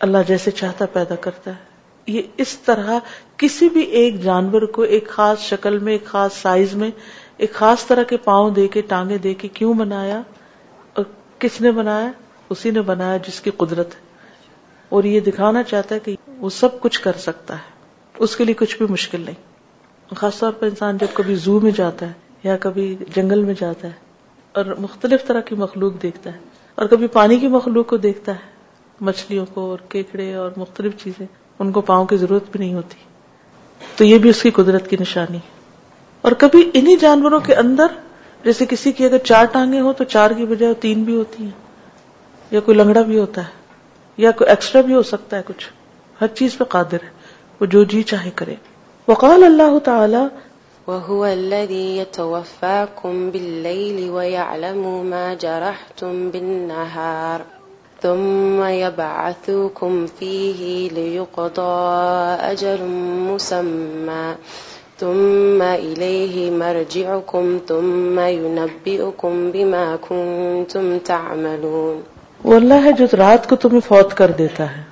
اللہ جیسے چاہتا پیدا کرتا ہے یہ اس طرح کسی بھی ایک جانور کو ایک خاص شکل میں ایک خاص سائز میں ایک خاص طرح کے پاؤں دے کے ٹانگے دے کے کیوں بنایا اور کس نے بنایا اسی نے بنایا جس کی قدرت ہے اور یہ دکھانا چاہتا ہے کہ وہ سب کچھ کر سکتا ہے اس کے لیے کچھ بھی مشکل نہیں خاص طور پر انسان جب کبھی زو میں جاتا ہے یا کبھی جنگل میں جاتا ہے اور مختلف طرح کی مخلوق دیکھتا ہے اور کبھی پانی کی مخلوق کو دیکھتا ہے مچھلیوں کو اور کیکڑے اور مختلف چیزیں ان کو پاؤں کی ضرورت بھی نہیں ہوتی تو یہ بھی اس کی قدرت کی نشانی ہے اور کبھی انہی جانوروں کے اندر جیسے کسی کی اگر چار ٹانگیں ہو تو چار کی بجائے تین بھی ہوتی ہیں یا کوئی لنگڑا بھی ہوتا ہے یا کوئی ایکسٹرا بھی ہو سکتا ہے کچھ ہر چیز پہ قادر ہے وہ جو جی چاہے کرے وقال اللہ تعالی وهو الذي يتوفاكم بالليل ويعلم ما جرحتم بالنهار ثم يبعثوكم فيه ليقضى أجل مسمى ثم إليه مرجعكم ثم ينبئكم بما كنتم تعملون واللہ ہے جو رات کو تمہیں فوت کر دیتا ہے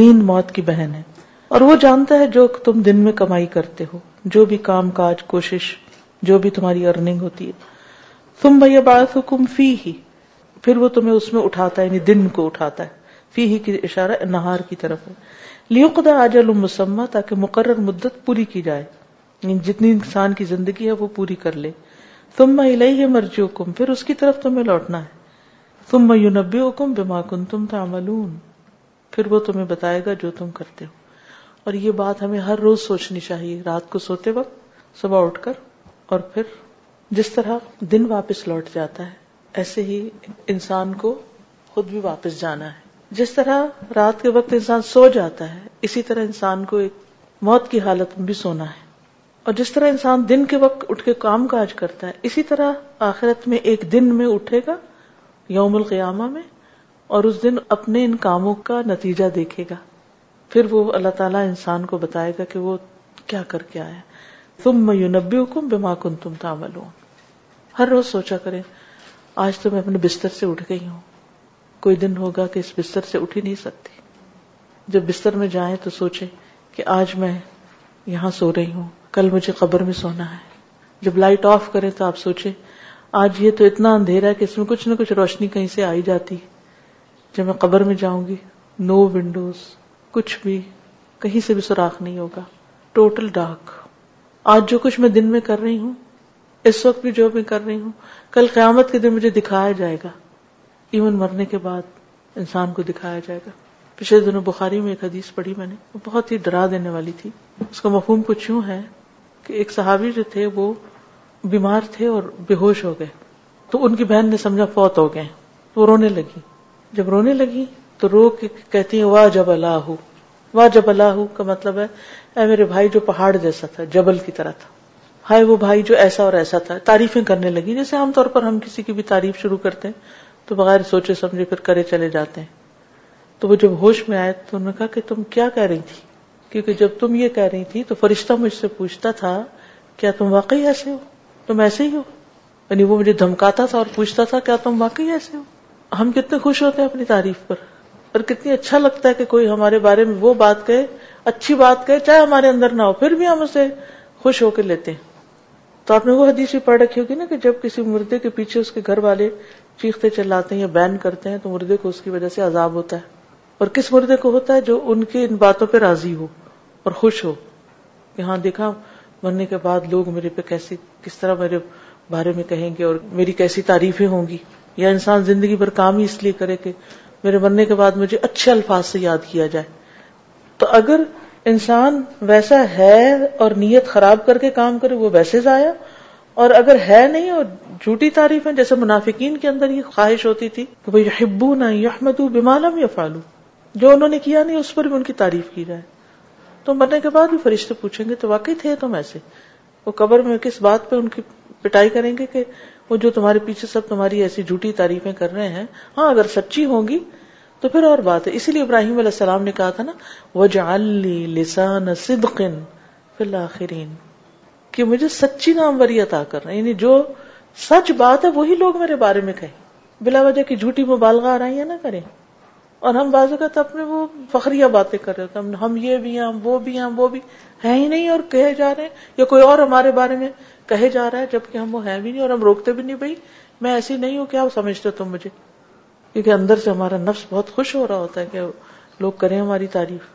نیند موت کی بہن ہے اور وہ جانتا ہے جو تم دن میں کمائی کرتے ہو جو بھی کام کاج کوشش جو بھی تمہاری ارننگ ہوتی ہے تم بھیا بات حکم فی ہی پھر وہ تمہیں اس میں اٹھاتا ہے یعنی دن کو اٹھاتا ہے فی ہی کی اشارہ نہار کی طرف ہے لیو خدا آج المسمہ تاکہ مقرر مدت پوری کی جائے یعنی جتنی انسان کی زندگی ہے وہ پوری کر لے تم میں الہی ہے مرضی حکم پھر اس کی طرف تمہیں لوٹنا ہے تم میں یونبی حکم بے ما کن تم تھا ملون پھر وہ تمہیں بتائے گا جو تم کرتے ہو اور یہ بات ہمیں ہر روز سوچنی چاہیے رات کو سوتے وقت صبح اٹھ کر اور پھر جس طرح دن واپس لوٹ جاتا ہے ایسے ہی انسان کو خود بھی واپس جانا ہے جس طرح رات کے وقت انسان سو جاتا ہے اسی طرح انسان کو ایک موت کی حالت میں بھی سونا ہے اور جس طرح انسان دن کے وقت اٹھ کے کام کاج کرتا ہے اسی طرح آخرت میں ایک دن میں اٹھے گا یوم القیامہ میں اور اس دن اپنے ان کاموں کا نتیجہ دیکھے گا پھر وہ اللہ تعالیٰ انسان کو بتائے گا کہ وہ کیا کر کے آیا تم میونبی حکم بے ما کن تم تامل ہر روز سوچا کرے آج تو میں اپنے بستر سے اٹھ گئی ہوں کوئی دن ہوگا کہ اس بستر سے اٹھ ہی نہیں سکتی جب بستر میں جائیں تو سوچے کہ آج میں یہاں سو رہی ہوں کل مجھے قبر میں سونا ہے جب لائٹ آف کرے تو آپ سوچے آج یہ تو اتنا اندھیرا ہے کہ اس میں کچھ نہ کچھ روشنی کہیں سے آئی جاتی جب میں قبر میں جاؤں گی نو ونڈوز کچھ بھی کہیں سے بھی سوراخ نہیں ہوگا ٹوٹل ڈارک آج جو کچھ میں دن میں کر رہی ہوں اس وقت بھی جو میں کر رہی ہوں کل قیامت کے دن مجھے دکھایا جائے گا ایون مرنے کے بعد انسان کو دکھایا جائے گا پچھلے دنوں بخاری میں ایک حدیث پڑھی میں نے وہ بہت ہی ڈرا دینے والی تھی اس کا مفہوم کچھ یوں ہے کہ ایک صحابی جو تھے وہ بیمار تھے اور بے ہوش ہو گئے تو ان کی بہن نے سمجھا فوت ہو گئے وہ رونے لگی جب رونے لگی تو رو کے کہتی ہیں واہ جب اللہ واہ جب اللہ کا مطلب ہے اے میرے بھائی جو پہاڑ جیسا تھا جبل کی طرح تھا ہائے وہ بھائی جو ایسا اور ایسا تھا تعریفیں کرنے لگی جیسے عام طور پر ہم کسی کی بھی تعریف شروع کرتے ہیں تو بغیر سوچے سمجھے پھر کرے چلے جاتے ہیں تو وہ جب ہوش میں آئے تو انہوں نے کہا کہ تم کیا کہہ رہی تھی کیونکہ جب تم یہ کہہ رہی تھی تو فرشتہ مجھ سے پوچھتا تھا کیا تم واقعی ایسے ہو تم ایسے ہی ہو یعنی وہ مجھے دھمکاتا تھا اور پوچھتا تھا کیا تم واقعی ایسے ہو ہم کتنے خوش ہوتے ہیں اپنی تعریف پر اور کتنی اچھا لگتا ہے کہ کوئی ہمارے بارے میں وہ بات کہے اچھی بات کہے چاہے ہمارے اندر نہ ہو پھر بھی ہم اسے خوش ہو کے لیتے ہیں تو آپ نے وہ حدیث پڑھ رکھی ہوگی نا کہ جب کسی مردے کے پیچھے اس کے گھر والے چیختے چلاتے ہیں یا بین کرتے ہیں تو مردے کو اس کی وجہ سے عذاب ہوتا ہے اور کس مردے کو ہوتا ہے جو ان کی ان باتوں پہ راضی ہو اور خوش ہو کہ ہاں دیکھا مرنے کے بعد لوگ میرے پہ کیسے کس طرح میرے بارے میں کہیں گے اور میری کیسی تعریفیں ہوں گی یا انسان زندگی بھر کام ہی اس لیے کرے کہ میرے مرنے کے بعد مجھے اچھے الفاظ سے یاد کیا جائے تو اگر انسان ویسا ہے اور نیت خراب کر کے کام کرے وہ ویسے ضائع اور اگر ہے نہیں اور جھوٹی تعریف ہے جیسے منافقین کے اندر یہ خواہش ہوتی تھی کہ بھائی ہبو نہ یح بیمالم یا فالو جو انہوں نے کیا نہیں اس پر بھی ان کی تعریف کی جائے تو مرنے کے بعد بھی فرشتے پوچھیں گے تو واقعی تھے تم ایسے وہ قبر میں کس بات پہ ان کی پٹائی کریں گے کہ وہ جو تمہارے پیچھے سب تمہاری ایسی جھوٹی تعریفیں کر رہے ہیں ہاں اگر سچی ہوں گی تو پھر اور بات ہے اسی لیے ابراہیم علیہ السلام نے کہا تھا نا لسان کہ مجھے سچی ناموری عطا کر رہے ہیں یعنی جو سچ بات ہے وہی لوگ میرے بارے میں کہیں بلا وجہ کی جھوٹی مبالغہ رہی نہ کریں اور ہم بازو کا اپنے وہ فخریا باتیں کر رہے ہوتے ہم یہ بھی ہیں ہم وہ بھی ہیں وہ بھی ہیں ہی نہیں اور کہے جا رہے ہیں یا کوئی اور ہمارے بارے میں کہے جا رہا ہے جبکہ ہم وہ ہیں بھی نہیں اور ہم روکتے بھی نہیں بھائی میں ایسی نہیں ہوں کیا سمجھتے تم مجھے کیونکہ اندر سے ہمارا نفس بہت خوش ہو رہا ہوتا ہے کہ لوگ کریں ہماری تعریف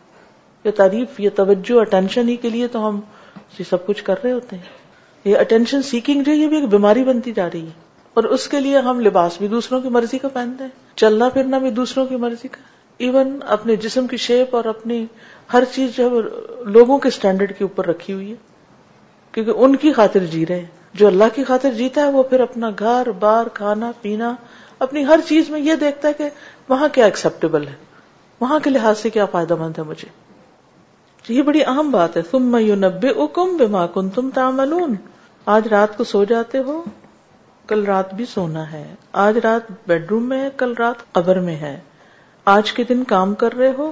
یہ تعریف یہ توجہ اٹینشن ہی کے لیے تو ہم سب کچھ کر رہے ہوتے ہیں یہ اٹینشن سیکنگ جو یہ بھی ایک بیماری بنتی جا رہی ہے اور اس کے لیے ہم لباس بھی دوسروں کی مرضی کا پہنتے ہیں چلنا پھرنا بھی دوسروں کی مرضی کا ایون اپنے جسم کی شیپ اور اپنی ہر چیز جو لوگوں کے اسٹینڈرڈ کے اوپر رکھی ہوئی ہے کیونکہ ان کی خاطر جی رہے ہیں جو اللہ کی خاطر جیتا ہے وہ پھر اپنا گھر بار کھانا پینا اپنی ہر چیز میں یہ دیکھتا ہے کہ وہاں کیا ایکسپٹیبل ہے وہاں کے لحاظ سے کیا فائدہ مند ہے مجھے یہ بڑی اہم بات ہے تم میو نبی او بے ماکن تم تاملون آج رات کو سو جاتے ہو کل رات بھی سونا ہے آج رات بیڈ روم میں ہے کل رات قبر میں ہے آج کے دن کام کر رہے ہو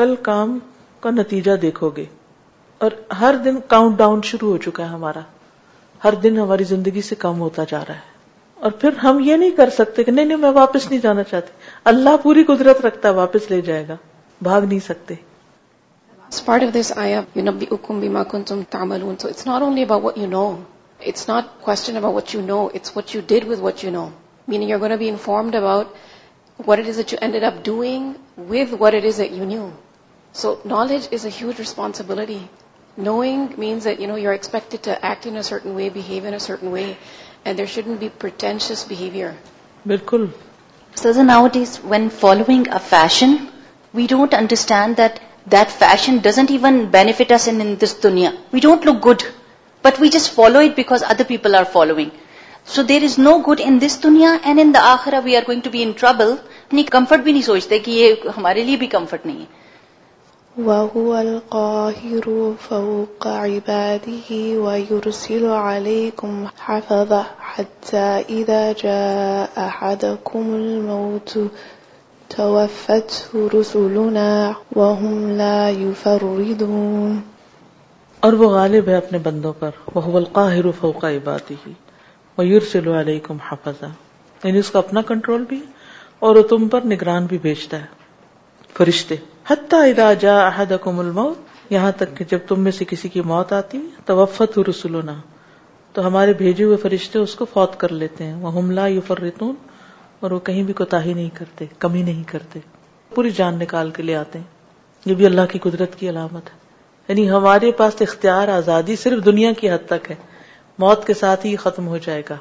کل کام کا نتیجہ دیکھو گے اور ہر دن کاؤنٹ ڈاؤن شروع ہو چکا ہے ہمارا ہر دن ہماری زندگی سے کم ہوتا جا رہا ہے اور پھر ہم یہ نہیں کر سکتے کہ نہیں نہیں میں واپس نہیں جانا چاہتی اللہ پوری قدرت رکھتا ہے واپس لے جائے گا بھاگ نہیں سکتے As part of this ayah, يُنَبِّئُكُمْ بِمَا كُنْتُمْ تَعْمَلُونَ So it's not only about what you know. It's not question about what you know. It's what you did with what you know. Meaning you're going to be informed about what it is that you ended up doing with what it is that you knew. So knowledge is a huge responsibility. Knowing means you know you are expect act in certain way certain way and there should be pertinent behaviours an now is when following a fashion we don't understand that that fashion doesn't even befits دنیا we don't look good but we just follow it back other people are following so there is no good in this دنیا and in دخرا we are going to be in trouble اپنی comfort بھی نہیں سوچتے کہ یہ ہمارے لیے بھی کمفرٹ نہیں ہے وهو القاهر فوق عباده ويرسل عليكم حفظة حتى إذا جاء أحدكم الموت توفته رسلنا وهم لا يفردون اور وہ غالب ہے اپنے بندوں پر وهو القاهر فوق عباده ويرسل عليكم حفظة یعنی اس کا اپنا کنٹرول بھی اور وہ تم پر نگران بھی بھیجتا ہے فرشتے حتیٰ جا احدکم الموت یہاں تک کہ جب تم میں سے کسی کی موت آتی توفت و تو ہمارے بھیجے ہوئے فرشتے اس کو فوت کر لیتے ہیں وہ حملہ یو فرتون اور وہ کہیں بھی کوتا نہیں کرتے کمی نہیں کرتے پوری جان نکال کے لے آتے ہیں یہ بھی اللہ کی قدرت کی علامت ہے یعنی ہمارے پاس اختیار آزادی صرف دنیا کی حد تک ہے موت کے ساتھ ہی ختم ہو جائے گا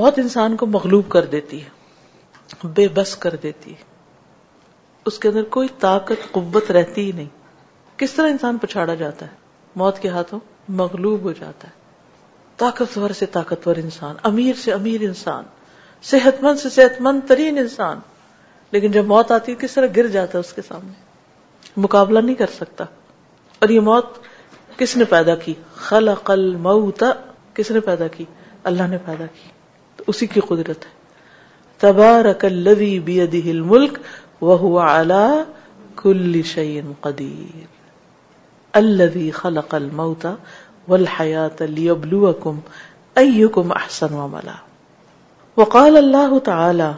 موت انسان کو مغلوب کر دیتی ہے بے بس کر دیتی ہے اس کے اندر کوئی طاقت قوت رہتی ہی نہیں کس طرح انسان پچھاڑا جاتا ہے موت کے ہاتھوں مغلوب ہو جاتا ہے طاقتور سے طاقتور انسان امیر سے امیر انسان صحت مند سے صحت مند ترین انسان لیکن جب موت آتی ہے کس طرح گر جاتا ہے اس کے سامنے مقابلہ نہیں کر سکتا اور یہ موت کس نے پیدا کی خلق الموت کس نے پیدا کی اللہ نے پیدا کی تو اسی کی قدرت ہے تبارک الذی بیدہ الملک وہ اعلی کل شعین قدیر اللہ خلق المتا ولحیات علی ابلو کم ائم احسن و ملا وقال اللہ تعالی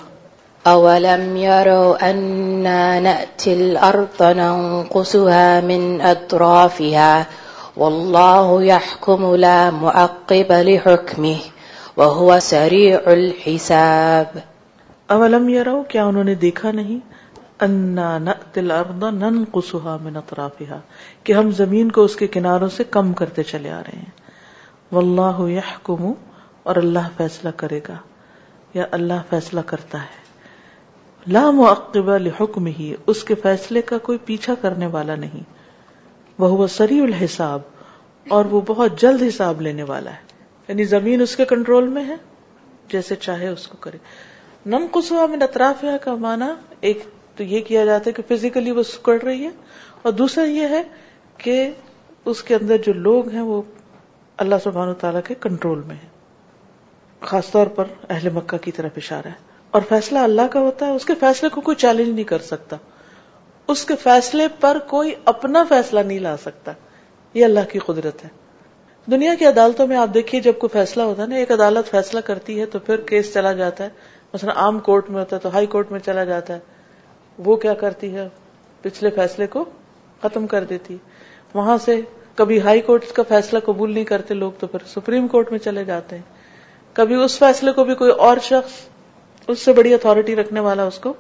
اولم يروا انا نأتي الأرض ننقصها من أطرافها والله يحكم لا معقب لحكمه وهو سريع الحساب اولم يروا کیا انہوں نے دیکھا نہیں انا نل کہ ہم زمین کو اس کے کناروں سے کم کرتے چلے آ رہے ہیں واللہ یحکم اور اللہ فیصلہ کرے گا یا اللہ فیصلہ کرتا ہے لا معقب لحکم ہی اس کے فیصلے کا کوئی پیچھا کرنے والا نہیں وہ سری الحساب اور وہ بہت جلد حساب لینے والا ہے یعنی زمین اس کے کنٹرول میں ہے جیسے چاہے اس کو کرے نم کسوا میں نترافیہ کا مانا ایک تو یہ کیا جاتا ہے کہ فزیکلی وہ سکڑ رہی ہے اور دوسرا یہ ہے کہ اس کے اندر جو لوگ ہیں وہ اللہ سبحانہ و تعالیٰ کے کنٹرول میں ہیں خاص طور پر اہل مکہ کی طرف اشارہ ہے اور فیصلہ اللہ کا ہوتا ہے اس کے فیصلے کو کوئی چیلنج نہیں کر سکتا اس کے فیصلے پر کوئی اپنا فیصلہ نہیں لا سکتا یہ اللہ کی قدرت ہے دنیا کی عدالتوں میں آپ دیکھیے جب کوئی فیصلہ ہوتا ہے نا ایک عدالت فیصلہ کرتی ہے تو پھر کیس چلا جاتا ہے مثلا عام کورٹ میں ہوتا ہے تو ہائی کورٹ میں چلا جاتا ہے وہ کیا کرتی ہے پچھلے فیصلے کو ختم کر دیتی وہاں سے کبھی ہائی کورٹ کا فیصلہ قبول نہیں کرتے لوگ تو پھر سپریم کورٹ میں چلے جاتے ہیں کبھی اس فیصلے کو بھی کوئی اور شخص اس سے بڑی اتارٹی رکھنے والا اس کو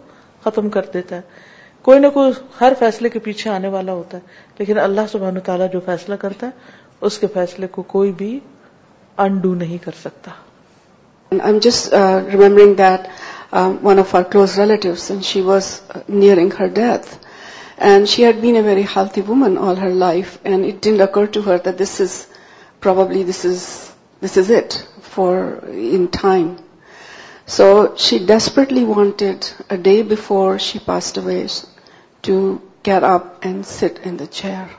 ختم کر دیتا ہے کوئی نہ کوئی ہر فیصلے کے پیچھے آنے والا ہوتا ہے لیکن اللہ سبحان تعالیٰ جو فیصلہ کرتا ہے اس کے فیصلے کو کوئی بھی انڈو نہیں کر سکتا remembering Um, one of our close relatives, and she was uh, nearing her death. And she had been a very healthy woman all her life, and it didn't occur to her that this is it for in time. So she desperately wanted, a day before she passed away, to get up and sit in the chair.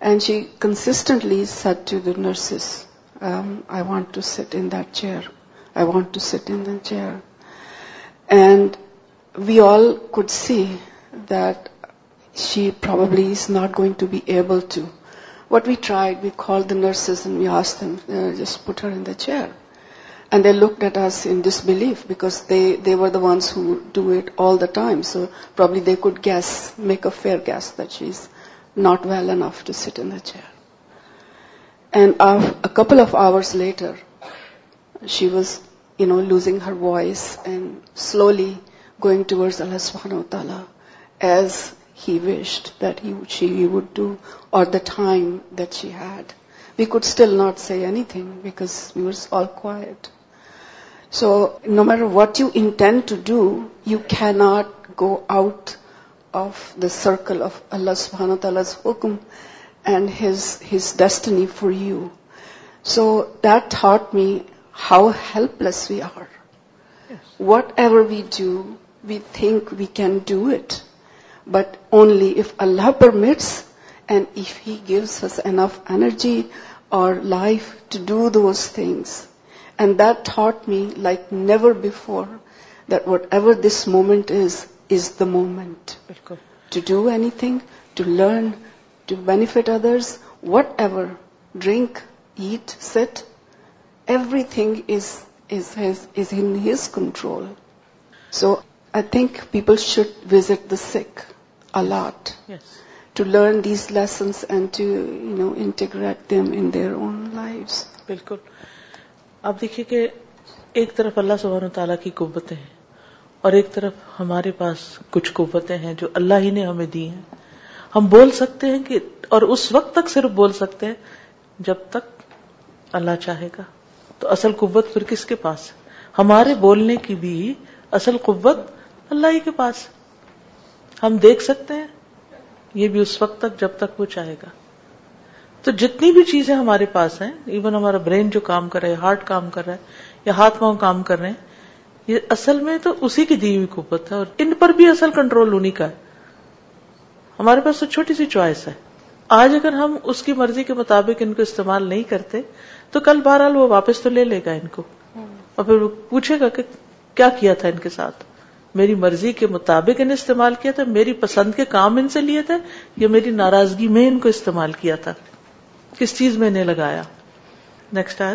And she consistently said to the nurses, um, I want to sit in that chair. I want to sit in the chair. And we all could see that she probably is not going to be able to. What we tried, we called the nurses and we asked them, uh, just put her in the chair. And they looked at us in disbelief because they were the ones who do it all the time. So probably they could guess, make a fair guess that she's not well enough to sit in the chair. And a couple of hours later, she was you know losing her voice and slowly going to words اللہ سبحانہ تعالی as he wished that you she you would do or the time that she had we could still not see anything because you were all quiet so no matter what you intend to do you can not go out of the circle of اللہ سبحانہ تعالیز حکم and his destiny for you so that taught me how helpless we are. Yes. Whatever we do, we think we can do it. But only if Allah permits and if He gives us enough energy or life to do those things. And that taught me like never before that whatever this moment is the moment. Bilkul. To do anything, to learn, to benefit others, whatever, drink, eat, sit, everything is is is in his control so I think people should visit the sick a lot to learn these lessons and to you know integrate them in their own life بالکل آپ دیکھیے کہ ایک طرف اللہ سبحانہ و تعالیٰ کی قوتیں ہیں اور ایک طرف ہمارے پاس کچھ قوتیں ہیں جو اللہ ہی نے ہمیں دی ہیں ہم بول سکتے ہیں کہ اور اس وقت تک صرف بول سکتے ہیں جب تک اللہ چاہے گا تو اصل قوت پھر کس کے پاس ہمارے بولنے کی بھی اصل قوت اللہ ہی کے پاس ہم دیکھ سکتے ہیں یہ بھی اس وقت تک جب تک وہ چاہے گا تو جتنی بھی چیزیں ہمارے پاس ہیں ایون ہمارا برین جو کام کر رہا ہے ہارٹ کام کر رہا ہے یا ہاتھ پاؤں کام کر رہے ہیں یہ اصل میں تو اسی کی دی ہوئی قوت ہے اور ان پر بھی اصل کنٹرول ہونی کا ہے ہمارے پاس تو چھوٹی سی چوائس ہے آج اگر ہم اس کی مرضی کے مطابق ان کو استعمال نہیں کرتے تو کل بہرحال وہ واپس تو لے لے گا ان کو اور پھر وہ پوچھے گا کہ کیا کیا تھا ان کے ساتھ میری مرضی کے مطابق انہیں استعمال کیا تھا میری پسند کے کام ان سے لیے تھے یا میری ناراضگی میں ان کو استعمال کیا تھا کس چیز میں نے لگایا نیکسٹ آئے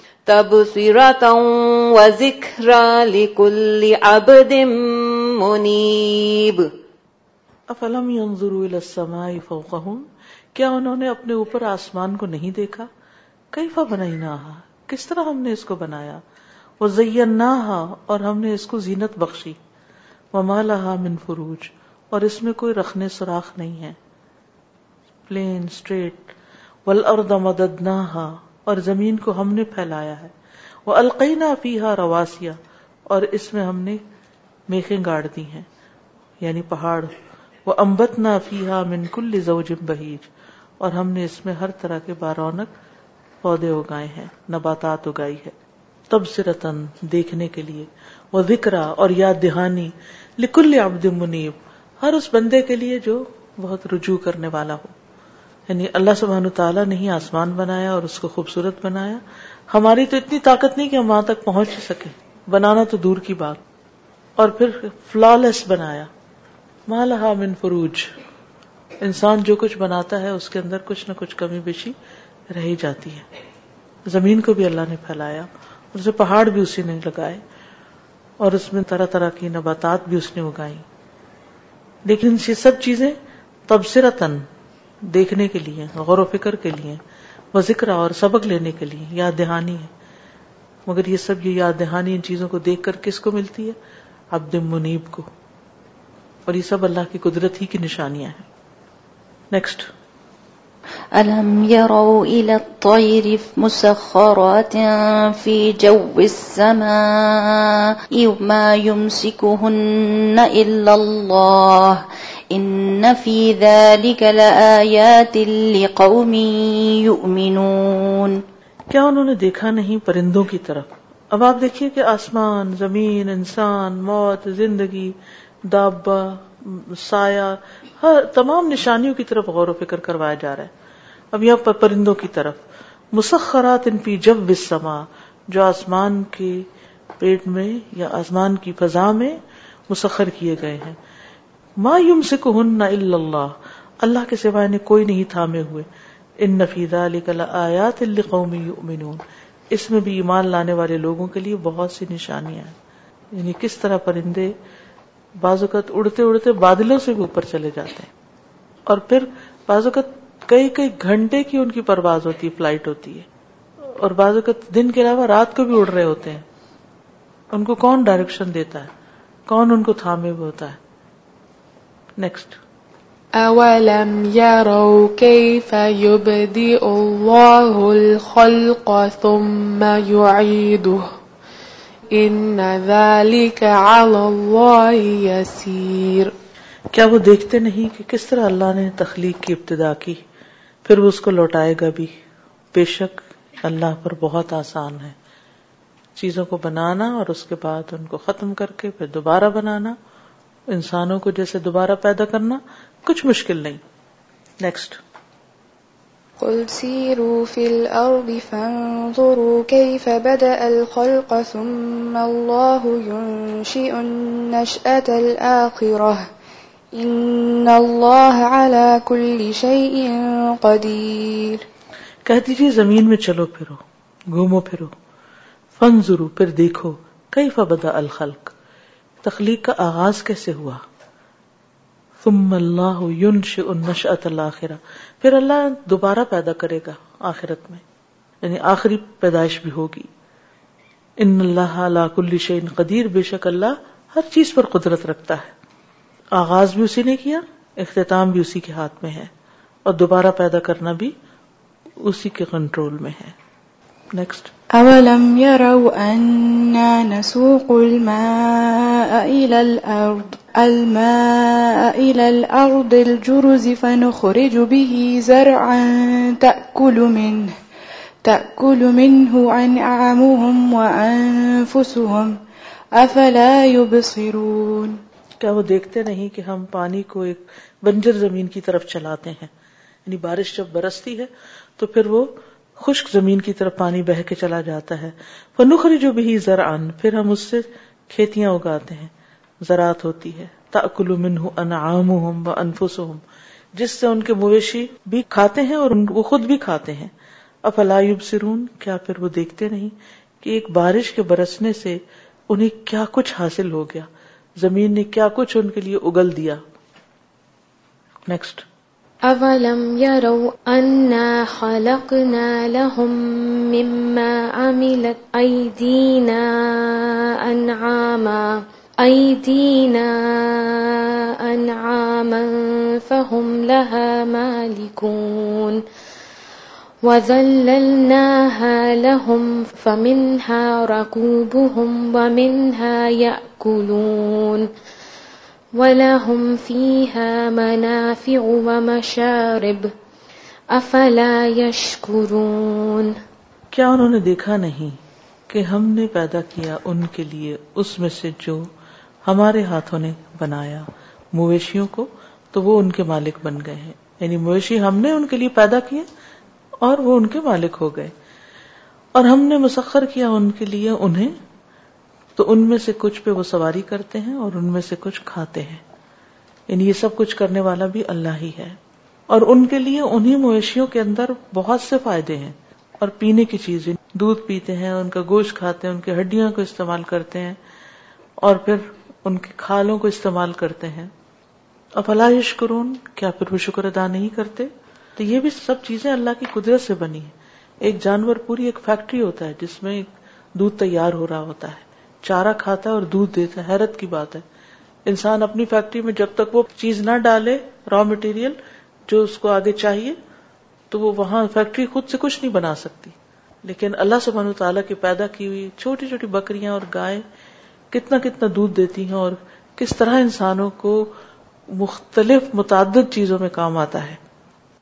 تبصرتاً وذکرا لکل عبد منیب افلم ينظروا الى السماء فوقهم کیا انہوں نے اپنے اوپر آسمان کو نہیں دیکھا کیفا بنائیناہا کس طرح ہم نے اس کو بنایا وزیناہا اور ہم نے اس کو زینت بخشی وما لہا من فروج اور اس میں کوئی رکھنے سراخ نہیں ہے پلین سٹریٹ والارض مددناہا اور زمین کو ہم نے پھیلایا ہے وہ القینہ فیحا رواسیا اور اس میں ہم نے میخیں گاڑ دی ہیں یعنی پہاڑ وہ امبت نہ فیحا منکل بہیج اور ہم نے اس میں ہر طرح کے بارونک پودے اگائے ہیں نباتات اگائی ہے تب سے رتن دیکھنے کے لیے وہ ذکرا اور یاد دہانی لکل عبد منیب ہر اس بندے کے لیے جو بہت رجوع کرنے والا ہو یعنی اللہ سبحان تعالیٰ نے ہی آسمان بنایا اور اس کو خوبصورت بنایا ہماری تو اتنی طاقت نہیں کہ ہم وہاں تک پہنچ سکے بنانا تو دور کی بات اور پھر فلالس بنایا مالحا من فروج انسان جو کچھ بناتا ہے اس کے اندر کچھ نہ کچھ کمی بیشی رہی جاتی ہے زمین کو بھی اللہ نے پھیلایا اسے پہاڑ بھی اسی نے لگائے اور اس میں طرح طرح کی نباتات بھی اس نے اگائی لیکن یہ سب چیزیں تن دیکھنے کے لیے غور و فکر کے لیے وہ ذکر اور سبق لینے کے لیے یاد دہانی ہے مگر یہ سب یہ یاد دہانی ان چیزوں کو دیکھ کر کس کو ملتی ہے عبد منیب کو اور یہ سب اللہ کی قدرت ہی کی نشانیاں ہیں نیکسٹ مسخرات جو السماء يمسكهن إلا الله ان لقوم کیا انہوں نے دیکھا نہیں پرندوں کی طرف اب آپ دیکھیے کہ آسمان زمین انسان موت زندگی دابا سایہ ہر تمام نشانیوں کی طرف غور و فکر کروایا جا رہا ہے اب یہاں پر پرندوں کی طرف مسخرات ان پی جب سما جو آسمان کے پیٹ میں یا آسمان کی فضا میں مسخر کیے گئے ہیں ما یم سکھ نہ اللہ کے سوائے نے کوئی نہیں تھامے ہوئے ان نفیدہ علی آیات اس میں بھی ایمان لانے والے لوگوں کے لیے بہت سی نشانیاں ہیں یعنی کس طرح پرندے بعض اوقات اڑتے اڑتے بادلوں سے بھی اوپر چلے جاتے ہیں اور پھر بعض اوقات کئی کئی گھنٹے کی ان کی پرواز ہوتی ہے فلائٹ ہوتی ہے اور بعض اوقات دن کے علاوہ رات کو بھی اڑ رہے ہوتے ہیں ان کو کون ڈائریکشن دیتا ہے کون ان کو تھامے ہوتا ہے نیکسٹ اولم ان کیا وہ دیکھتے نہیں کہ کس طرح اللہ نے تخلیق کی ابتدا کی پھر وہ اس کو لوٹائے گا بھی بے شک اللہ پر بہت آسان ہے چیزوں کو بنانا اور اس کے بعد ان کو ختم کر کے پھر دوبارہ بنانا انسانوں کو جیسے دوبارہ پیدا کرنا کچھ مشکل نہیں رو رو الخل اللہ کل شی قدیر کہتی تھی زمین میں چلو پھرو گھومو پھرو فن پھر دیکھو کئی فبد الخلق تخلیق کا آغاز کیسے ہوا اللہ پھر اللہ دوبارہ پیدا کرے گا آخرت میں یعنی آخری پیدائش بھی ہوگی ان اللہ کل شن قدیر بے شک اللہ ہر چیز پر قدرت رکھتا ہے آغاز بھی اسی نے کیا اختتام بھی اسی کے ہاتھ میں ہے اور دوبارہ پیدا کرنا بھی اسی کے کنٹرول میں ہے نیکسٹ أَوَلَمْ يَرَوْا أَنَّا نَسُوقُ الْمَاءَ إِلَى الْأَرْضِ الماء إلى الأرض الجرز فنخرج به زرعا تأكل منه تأكل منه عن أعمهم وأنفسهم أفلا يبصرون کیا وہ دیکھتے نہیں کہ ہم پانی کو ایک بنجر زمین کی طرف چلاتے ہیں یعنی بارش جب برستی ہے تو پھر وہ خشک زمین کی طرف پانی بہ کے چلا جاتا ہے جو بھی پھر ہم اس سے کھیتیاں اگاتے ہیں زراعت ہوتی ہے منہ انعام و انفس جس سے ان کے مویشی بھی کھاتے ہیں اور وہ خود بھی کھاتے ہیں افلا سرون کیا پھر وہ دیکھتے نہیں کہ ایک بارش کے برسنے سے انہیں کیا کچھ حاصل ہو گیا زمین نے کیا کچھ ان کے لیے اگل دیا نیکسٹ اولم یرو انا خلقنا لهم مما عملت ایدینا انعاما ایدینا انعاما فهم لها مالکون وذللناها لهم فمنها رکوبهم ومنها یأکلون یأکلون کیا انہوں نے دیکھا نہیں کہ ہم نے پیدا کیا ان کے لیے اس میں سے جو ہمارے ہاتھوں نے بنایا مویشیوں کو تو وہ ان کے مالک بن گئے ہیں یعنی مویشی ہم نے ان کے لیے پیدا کیا اور وہ ان کے مالک ہو گئے اور ہم نے مسخر کیا ان کے لیے انہیں تو ان میں سے کچھ پہ وہ سواری کرتے ہیں اور ان میں سے کچھ کھاتے ہیں یعنی یہ سب کچھ کرنے والا بھی اللہ ہی ہے اور ان کے لیے انہیں مویشیوں کے اندر بہت سے فائدے ہیں اور پینے کی چیزیں دودھ پیتے ہیں ان کا گوشت کھاتے ہیں ان کی ہڈیاں کو استعمال کرتے ہیں اور پھر ان کی کھالوں کو استعمال کرتے ہیں اور فلاش کرون کیا پھر وہ شکر ادا نہیں کرتے تو یہ بھی سب چیزیں اللہ کی قدرت سے بنی ہیں ایک جانور پوری ایک فیکٹری ہوتا ہے جس میں دودھ تیار ہو رہا ہوتا ہے چارا کھاتا ہے اور دودھ دیتا ہے حیرت کی بات ہے انسان اپنی فیکٹری میں جب تک وہ چیز نہ ڈالے را مٹیریل جو اس کو آگے چاہیے تو وہ وہاں فیکٹری خود سے کچھ نہیں بنا سکتی لیکن اللہ سبحانہ و تعالیٰ کی پیدا کی ہوئی چھوٹی چھوٹی بکریاں اور گائے کتنا کتنا دودھ دیتی ہیں اور کس طرح انسانوں کو مختلف متعدد چیزوں میں کام آتا ہے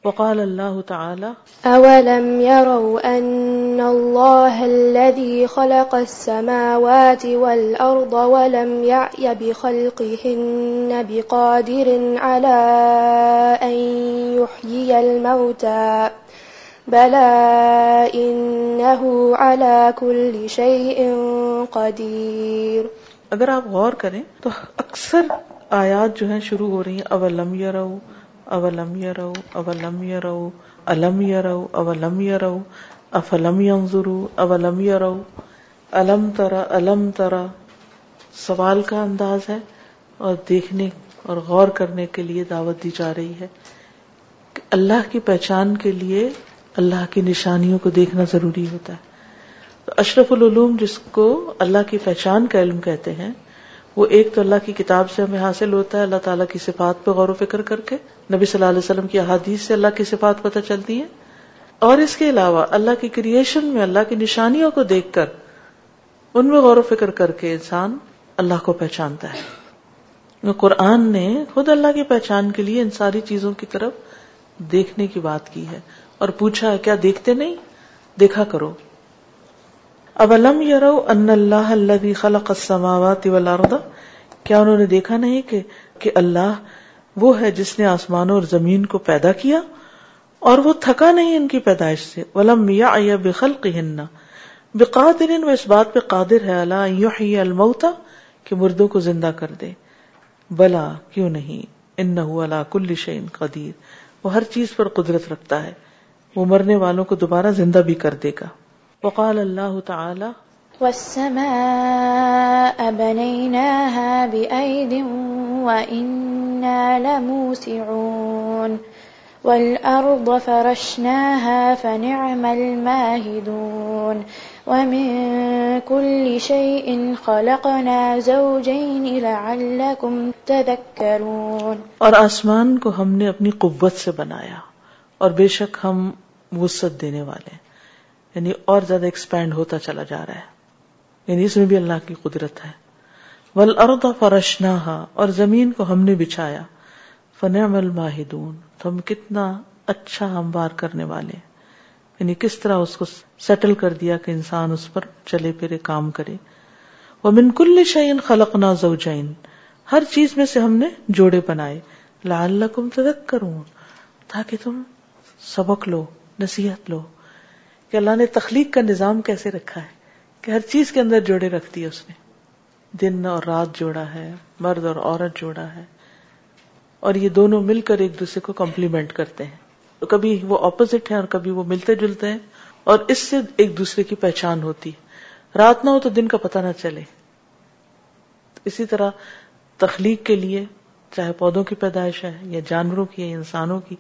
وقال الله تعالى أولم يروا أن الله الذي خلق السماوات والأرض ولم يعي بخلقهن بقادر على أن يحيي الموتى بلى إنه على كل شيء قدير اگر آپ غور کریں تو اکثر آیات جو ہیں شروع ہو رہی ہیں اولم یرو اولم رہو اولم ی الم المو اولم یا افلم ضرو اولم ی الم ترا الم ترا سوال کا انداز ہے اور دیکھنے اور غور کرنے کے لیے دعوت دی جا رہی ہے کہ اللہ کی پہچان کے لیے اللہ کی نشانیوں کو دیکھنا ضروری ہوتا ہے تو اشرف العلوم جس کو اللہ کی پہچان کا علم کہتے ہیں وہ ایک تو اللہ کی کتاب سے ہمیں حاصل ہوتا ہے اللہ تعالیٰ کی صفات پہ غور و فکر کر کے نبی صلی اللہ علیہ وسلم کی احادیث سے اللہ کی صفات پتہ چلتی ہے اور اس کے علاوہ اللہ کی کریشن میں اللہ کی نشانیوں کو دیکھ کر ان میں غور و فکر کر کے انسان اللہ کو پہچانتا ہے قرآن نے خود اللہ کی پہچان کے لیے ان ساری چیزوں کی طرف دیکھنے کی بات کی ہے اور پوچھا کیا دیکھتے نہیں دیکھا کرو اولم اللہ خلق السماوات والارض کیا انہوں نے دیکھا نہیں کہ کہ اللہ وہ ہے جس نے آسمانوں اور زمین کو پیدا کیا اور وہ تھکا نہیں ان کی پیدائش سے ولم یا بقادر وہ اس بات پہ قادر ہے اللہ المتا کہ مردوں کو زندہ کر دے بلا کیوں نہیں ان کل شعین قدیر وہ ہر چیز پر قدرت رکھتا ہے وہ مرنے والوں کو دوبارہ زندہ بھی کر دے گا وقال اللہ تعالی والسماء بنيناها بأيد وإنا لموسعون والأرض فرشناها فنعم الماهدون ومن كل شيء خلقنا زوجين لعلكم تذكرون اور آسمان کو ہم نے اپنی قوت سے بنایا اور بے شک ہم وسعت دینے والے ہیں یعنی اور زیادہ ایکسپینڈ ہوتا چلا جا رہا ہے یعنی اس میں بھی اللہ کی قدرت ہے ول ارد فرشنا اور زمین کو ہم نے بچھایا فن تو ہم کتنا اچھا ہم کرنے والے یعنی کس طرح اس کو سیٹل کر دیا کہ انسان اس پر چلے پھرے کام کرے وہ منکل شائین خلقنا زین ہر چیز میں سے ہم نے جوڑے بنائے لال تدک کروں تاکہ تم سبق لو نصیحت لو کہ اللہ نے تخلیق کا نظام کیسے رکھا ہے کہ ہر چیز کے اندر جوڑے رکھتی ہے مرد اور عورت جوڑا ہے اور یہ دونوں مل کر ایک دوسرے کو کمپلیمنٹ کرتے ہیں تو کبھی وہ اپوزٹ ہیں اور کبھی وہ ملتے جلتے ہیں اور اس سے ایک دوسرے کی پہچان ہوتی ہے رات نہ ہو تو دن کا پتہ نہ چلے اسی طرح تخلیق کے لیے چاہے پودوں کی پیدائش ہے یا جانوروں کی یا انسانوں کی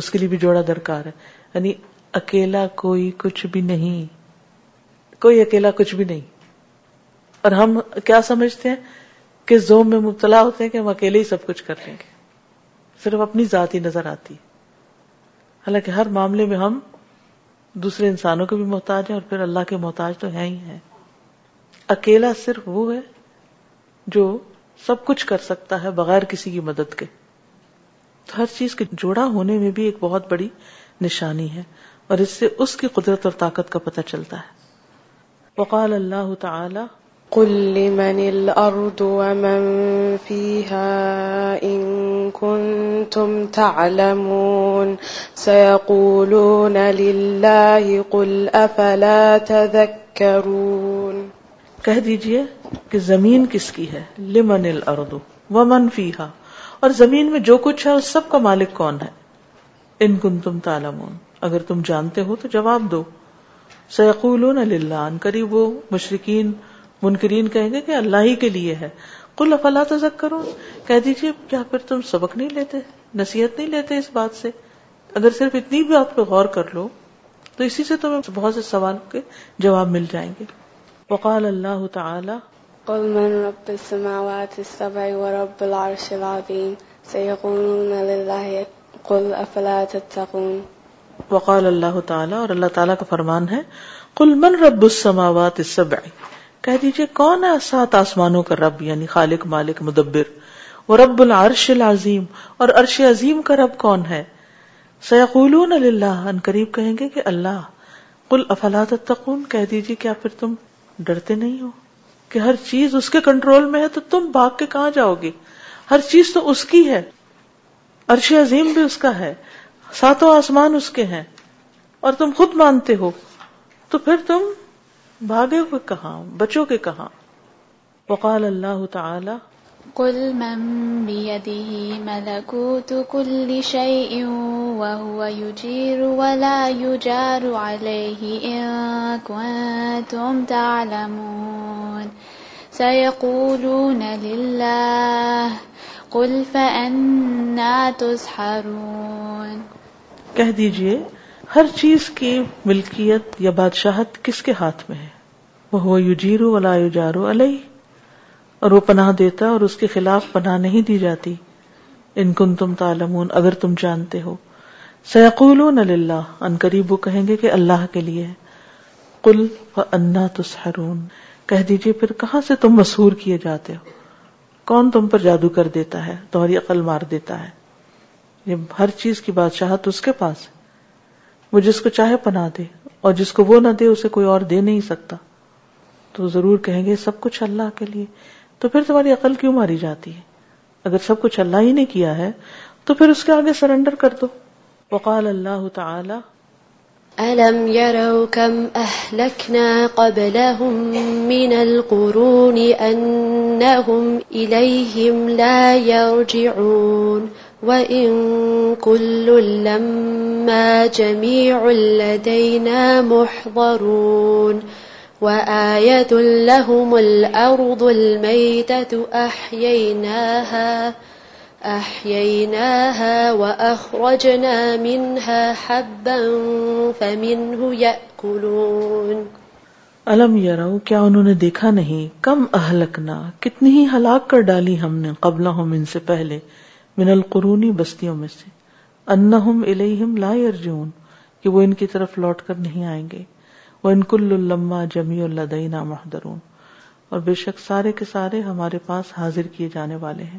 اس کے لیے بھی جوڑا درکار ہے یعنی اکیلا کوئی کچھ بھی نہیں کوئی اکیلا کچھ بھی نہیں اور ہم کیا سمجھتے ہیں کہ زوم میں مبتلا ہوتے ہیں کہ ہم اکیلے ہی سب کچھ کر لیں گے صرف اپنی ذات ہی نظر آتی حالانکہ ہر معاملے میں ہم دوسرے انسانوں کے بھی محتاج ہیں اور پھر اللہ کے محتاج تو ہیں ہی ہیں اکیلا صرف وہ ہے جو سب کچھ کر سکتا ہے بغیر کسی کی مدد کے تو ہر چیز کے جوڑا ہونے میں بھی ایک بہت بڑی نشانی ہے اور اس سے اس کی قدرت اور طاقت کا پتہ چلتا ہے وقال اللہ تعالی قل لمن الارض ومن فيها ان كنتم تعلمون سيقولون لله قل افلا تذكرون کہہ دیجئے کہ زمین کس کی ہے لمن الارض ومن فيها اور زمین میں جو کچھ ہے اس سب کا مالک کون ہے ان کنتم تعلمون اگر تم جانتے ہو تو جواب دو ان قریب وہ مشرقین منکرین کہیں گے کہ اللہ ہی کے لیے ہے کل تزک کرو کہہ دیجیے کیا پھر تم سبق نہیں لیتے نصیحت نہیں لیتے اس بات سے اگر صرف اتنی بھی بات پہ غور کر لو تو اسی سے تمہیں بہت سے سوال کے جواب مل جائیں گے وقال اللہ تعالی قل قل من رب السماوات السبع ورب العرش افلا تتقون وقال اللہ تعالیٰ اور اللہ تعالیٰ کا فرمان ہے کل من رب السماوات السبع کہہ دیجئے کون ہے سات آسمانوں کا رب یعنی خالق مالک مدبر وہ رب العرش العظیم اور عرش عظیم کا رب کون ہے ان قریب کہیں گے کہ اللہ کل افلاد کہہ دیجئے کیا پھر تم ڈرتے نہیں ہو کہ ہر چیز اس کے کنٹرول میں ہے تو تم بھاگ کے کہاں جاؤ گے ہر چیز تو اس کی ہے عرش عظیم بھی اس کا ہے ساتوں آسمان اس کے ہیں اور تم خود مانتے ہو تو پھر تم بھاگے ہوئے کہاں بچو کے کہاں وقال اللہ تعالی قل کل مم بھی رو جارو ہی کوم تالمون سونلہ کلف ان تسحرون کہہ دیجئے ہر چیز کی ملکیت یا بادشاہت کس کے ہاتھ میں ہے وہ یو جیرو یو جارو وہ پناہ دیتا اور اس کے خلاف پناہ نہیں دی جاتی ان کن تم تالمون اگر تم جانتے ہو للہ ان قریب وہ کہیں گے کہ اللہ کے لیے و انا تسحرون کہہ دیجئے پھر کہاں سے تم مسحور کیے جاتے ہو کون تم پر جادو کر دیتا ہے تمہاری عقل مار دیتا ہے یہ ہر چیز کی بادشاہت اس کے پاس ہے وہ جس کو چاہے پناہ دے اور جس کو وہ نہ دے اسے کوئی اور دے نہیں سکتا تو ضرور کہیں گے سب کچھ اللہ کے لیے تو پھر تمہاری عقل کیوں ماری جاتی ہے اگر سب کچھ اللہ ہی نے کیا ہے تو پھر اس کے آگے سرنڈر کر دو وقال اللہ تعالی أَلَمْ يَرَوْا كَمْ أَهْلَكْنَا قَبْلَهُمْ مِنَ الْقُرُونِ أَنَّهُمْ إِلَيْهِمْ لَا يَرْجِعُونَ وَإِن كُلُّ لَمَّا جَمِيعٌ لَدَيْنَا مُحْضَرُونَ وَآيَةٌ لَّهُمُ الْأَرْضُ الْمَيْتَةُ أَحْيَيْنَاهَا أحييناها وأخرجنا منها حبا فمنه يأكلون ألم يروا کیا انہوں نے دیکھا نہیں کم اہلکنا کتنی ہی ہلاک کر ڈالی ہم نے قبلہم ان سے پہلے من القرونی بستیوں میں سے انہم الیہم لا یرجون کہ وہ ان کی طرف لوٹ کر نہیں آئیں گے وہ ان کل لما جمی الدینہ محدرون اور بے شک سارے کے سارے ہمارے پاس حاضر کیے جانے والے ہیں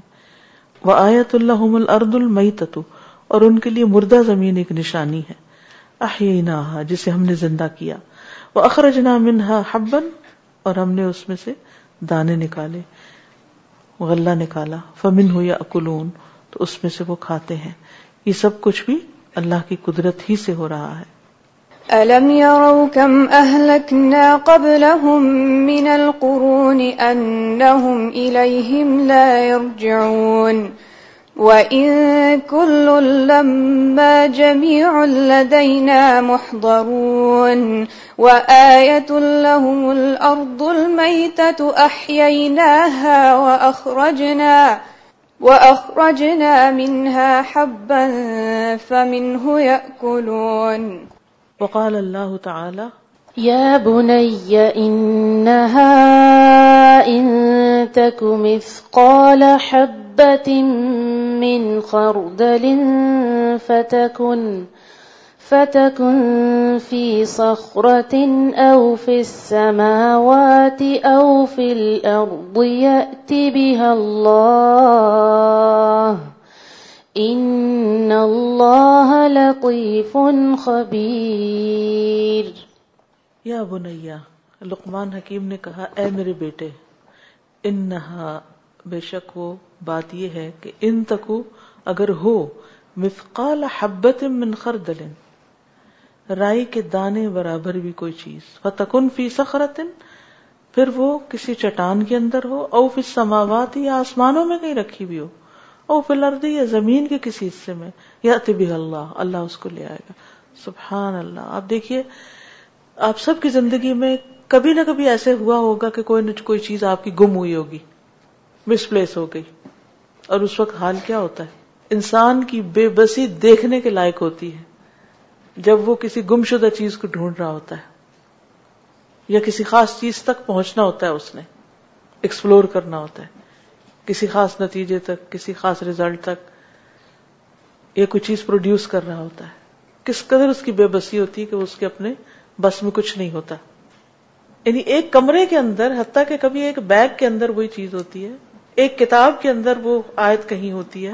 وہ آیت اللہ الرد المئی تتو اور ان کے لیے مردہ زمین ایک نشانی ہے احینا جسے ہم نے زندہ کیا وہ اخرجنا منہا حبن اور ہم نے اس میں سے دانے نکالے غلہ نکالا فمن ہو یا اکلون تو اس میں سے وہ کھاتے ہیں یہ سب کچھ بھی اللہ کی قدرت ہی سے ہو رہا ہے المیو کم اہلکنا قبل مینل قرون علون و علق الدین محد و ات الحمل ارد المئی تحین و اخرجنا وَأَخْرَجْنَا مِنْهَا حَبًّا فَمِنْهُ يَأْكُلُونَ وقال الله تعالى يا بني إنها إن تك مثقال حبة من خردل فتكن فتكن في في صخرة أو السماوات أو في الأرض يأت بها الله إن الله لطيف خبير یا بنیا لقمان حکیم نے کہا اے میرے بیٹے بے شک وہ بات یہ ہے کہ ان تکو اگر ہو مفقال حبت من خردلن رائی کے دانے برابر بھی کوئی چیز فتکن فی سخرتن پھر وہ کسی چٹان کے اندر ہو او فی سماوات یا آسمانوں میں کہیں رکھی بھی ہو او فی الارض یا زمین کے کسی حصے میں یا طبی اللہ اللہ اس کو لے آئے گا سبحان اللہ آپ دیکھیے آپ سب کی زندگی میں کبھی نہ کبھی ایسے ہوا ہوگا کہ کوئی نہ کوئی چیز آپ کی گم ہوئی ہوگی مس پلیس ہو گئی اور اس وقت حال کیا ہوتا ہے انسان کی بے بسی دیکھنے کے لائق ہوتی ہے جب وہ کسی گم شدہ چیز کو ڈھونڈ رہا ہوتا ہے یا کسی خاص چیز تک پہنچنا ہوتا ہے اس نے ایکسپلور کرنا ہوتا ہے کسی خاص نتیجے تک کسی خاص ریزلٹ تک یہ کوئی چیز پروڈیوس کر رہا ہوتا ہے کس قدر اس کی بے بسی ہوتی ہے کہ اس کے اپنے بس میں کچھ نہیں ہوتا یعنی ایک کمرے کے اندر حتیٰ کہ کبھی ایک بیگ کے اندر وہی چیز ہوتی ہے ایک کتاب کے اندر وہ آیت کہیں ہوتی ہے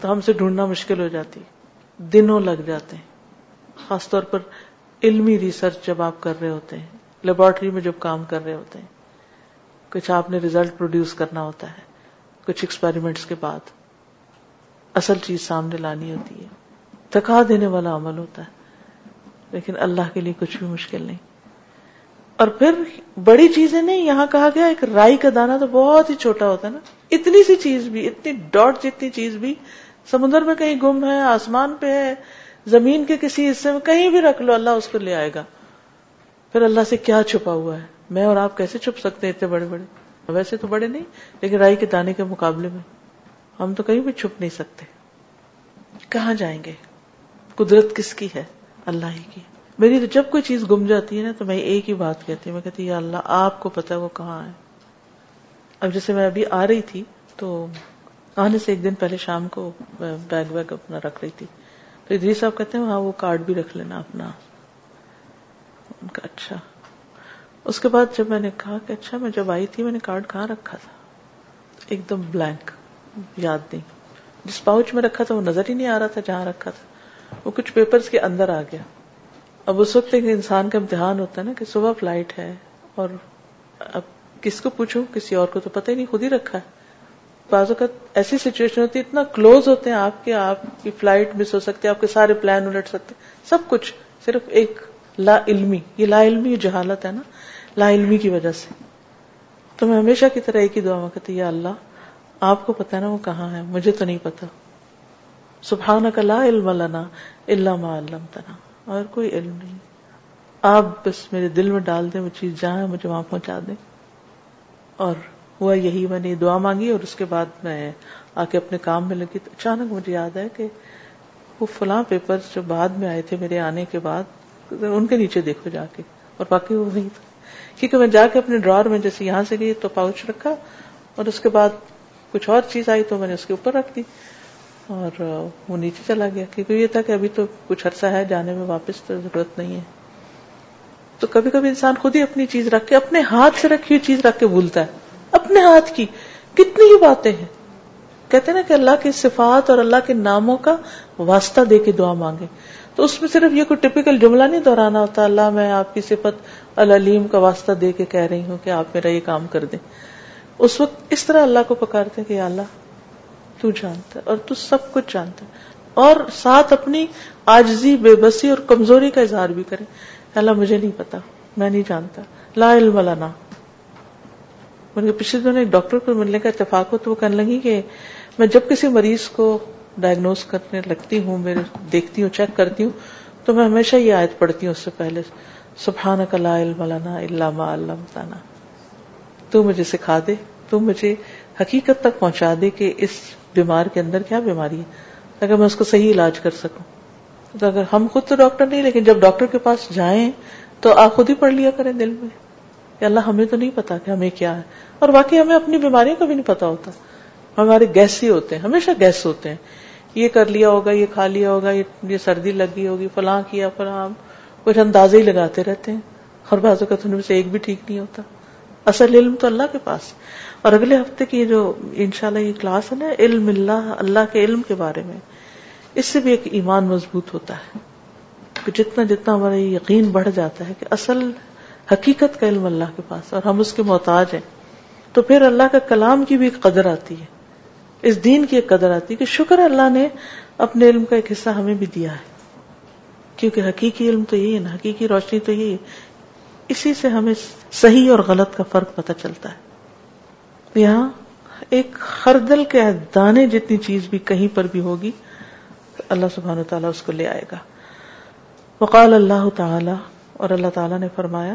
تو ہم سے ڈھونڈنا مشکل ہو جاتی دنوں لگ جاتے ہیں خاص طور پر علمی ریسرچ جب آپ کر رہے ہوتے ہیں لیبورٹری میں جب کام کر رہے ہوتے ہیں کچھ آپ نے ریزلٹ پروڈیوس کرنا ہوتا ہے کچھ ایکسپیریمنٹس کے بعد اصل چیز سامنے لانی ہوتی ہے تھکا دینے والا عمل ہوتا ہے لیکن اللہ کے لیے کچھ بھی مشکل نہیں اور پھر بڑی چیزیں نہیں یہاں کہا گیا ایک رائی کا دانا تو بہت ہی چھوٹا ہوتا ہے نا اتنی سی چیز بھی اتنی ڈاٹ جتنی چیز بھی سمندر میں کہیں گم ہے آسمان پہ ہے زمین کے کسی حصے میں کہیں بھی رکھ لو اللہ اس کو لے آئے گا پھر اللہ سے کیا چھپا ہوا ہے میں اور آپ کیسے چھپ سکتے اتنے بڑے بڑے ویسے تو بڑے نہیں لیکن رائی کے دانے کے مقابلے میں ہم تو کہیں بھی چھپ نہیں سکتے کہاں جائیں گے قدرت کس کی ہے اللہ ہی کی میری تو جب کوئی چیز گم جاتی ہے نا تو میں ایک ہی بات کہتی ہوں میں کہتی یا اللہ آپ کو پتا وہ کہاں ہے اب جیسے میں ابھی آ رہی تھی تو آنے سے ایک دن پہلے شام کو بیگ ویگ اپنا رکھ رہی تھی تو ادری صاحب کہتے ہیں ہاں وہ کارڈ بھی رکھ لینا اپنا اچھا اس کے بعد جب میں نے کہا کہ اچھا میں جب آئی تھی میں نے کارڈ کہاں رکھا تھا ایک دم بلینک یاد نہیں جس پاؤچ میں رکھا تھا وہ نظر ہی نہیں آ رہا تھا جہاں رکھا تھا وہ کچھ پیپرز کے اندر آ گیا اب اس وقت ایک انسان کا امتحان ہوتا ہے نا کہ صبح فلائٹ ہے اور اب کس کو پوچھوں کسی اور کو تو پتہ ہی نہیں خود ہی رکھا ہے بعض اوقات ایسی سچویشن ہوتی ہے اتنا کلوز ہوتے ہیں آپ کے آپ کی فلائٹ مس ہو سکتی ہے آپ کے سارے پلان الٹ سکتے ہیں سب کچھ صرف ایک لا علمی یہ لا علمی جہالت ہے نا لا علمی کی وجہ سے تو میں ہمیشہ کی طرح ایک ہی دعا مکت یا اللہ آپ کو پتا ہے نا وہ کہاں ہے مجھے تو نہیں پتا سبحان کا لا علم لنا اللہ ما علم تنا اور کوئی علم نہیں آپ بس میرے دل میں ڈال دیں وہ چیز جہاں مجھے وہاں پہنچا دیں اور ہوا یہی میں نے دعا مانگی اور اس کے بعد میں آ کے اپنے کام میں لگی تو اچانک مجھے یاد ہے کہ وہ فلاں پیپر جو بعد میں آئے تھے میرے آنے کے بعد ان کے نیچے دیکھو جا کے اور باقی وہ نہیں تھا کیونکہ میں جا کے اپنے ڈرار میں جیسے یہاں سے گئی تو پاؤچ رکھا اور اس کے بعد کچھ اور چیز آئی تو میں نے اس کے اوپر رکھ دی اور وہ نیچے چلا گیا کیونکہ یہ تھا کہ ابھی تو کچھ عرصہ ہے جانے میں واپس تو ضرورت نہیں ہے تو کبھی کبھی انسان خود ہی اپنی چیز رکھ کے اپنے ہاتھ سے رکھی ہوئی چیز رکھ کے بھولتا ہے اپنے ہاتھ کی کتنی ہی باتیں ہیں کہتے نا کہ اللہ کی صفات اور اللہ کے ناموں کا واسطہ دے کے دعا مانگے تو اس میں صرف یہ کوئی ٹپکل جملہ نہیں دہرانا ہوتا اللہ میں آپ کی صفت العلیم کا واسطہ دے کے کہہ رہی ہوں کہ آپ میرا یہ کام کر دیں اس وقت اس طرح اللہ کو پکارتے ہیں کہ اللہ تو جانتا ہے اور تو سب کچھ جانتا ہے اور ساتھ اپنی آجزی بے بسی اور کمزوری کا اظہار بھی کریں اللہ مجھے نہیں پتا میں نہیں جانتا لا علم لنا ان کے پچھلے دنوں ایک ڈاکٹر کو ملنے کا اتفاق ہو تو وہ کہنے لگی کہ میں جب کسی مریض کو ڈائگنوز کرنے لگتی ہوں میں دیکھتی ہوں چیک کرتی ہوں تو میں ہمیشہ یہ آیت پڑتی ہوں اس سے پہلے سبحان کلا مولانا علامہ علام تانا تو مجھے سکھا دے تو مجھے حقیقت تک پہنچا دے کہ اس بیمار کے اندر کیا بیماری ہے تاکہ میں اس کو صحیح علاج کر سکوں تو اگر ہم خود تو ڈاکٹر نہیں لیکن جب ڈاکٹر کے پاس جائیں تو آپ خود ہی پڑھ لیا کریں دل میں کہ اللہ ہمیں تو نہیں پتا کہ ہمیں کیا ہے اور باقی ہمیں اپنی بیماریوں کا بھی نہیں پتا ہوتا ہمارے گیس ہی ہوتے ہیں ہمیشہ گیس ہوتے ہیں یہ کر لیا ہوگا یہ کھا لیا ہوگا یہ سردی لگی ہوگی فلاں کیا فلاں کچھ اندازے ہی لگاتے رہتے ہیں اور میں سے ایک بھی ٹھیک نہیں ہوتا اصل علم تو اللہ کے پاس اور اگلے ہفتے کی جو انشاءاللہ یہ کلاس ہے نا علم اللہ اللہ کے علم کے بارے میں اس سے بھی ایک ایمان مضبوط ہوتا ہے کہ جتنا جتنا ہمارا یہ یقین بڑھ جاتا ہے کہ اصل حقیقت کا علم اللہ کے پاس اور ہم اس کے محتاج ہیں تو پھر اللہ کا کلام کی بھی ایک قدر آتی ہے اس دین کی ایک قدر آتی ہے کہ شکر اللہ نے اپنے علم کا ایک حصہ ہمیں بھی دیا ہے کیونکہ حقیقی علم تو یہی ہے نا حقیقی روشنی تو یہی ہے اسی سے ہمیں صحیح اور غلط کا فرق پتہ چلتا ہے یہاں ایک خردل کے دانے جتنی چیز بھی کہیں پر بھی ہوگی اللہ سبحان تعالیٰ اس کو لے آئے گا وقال اللہ تعالی اور اللہ تعالیٰ نے فرمایا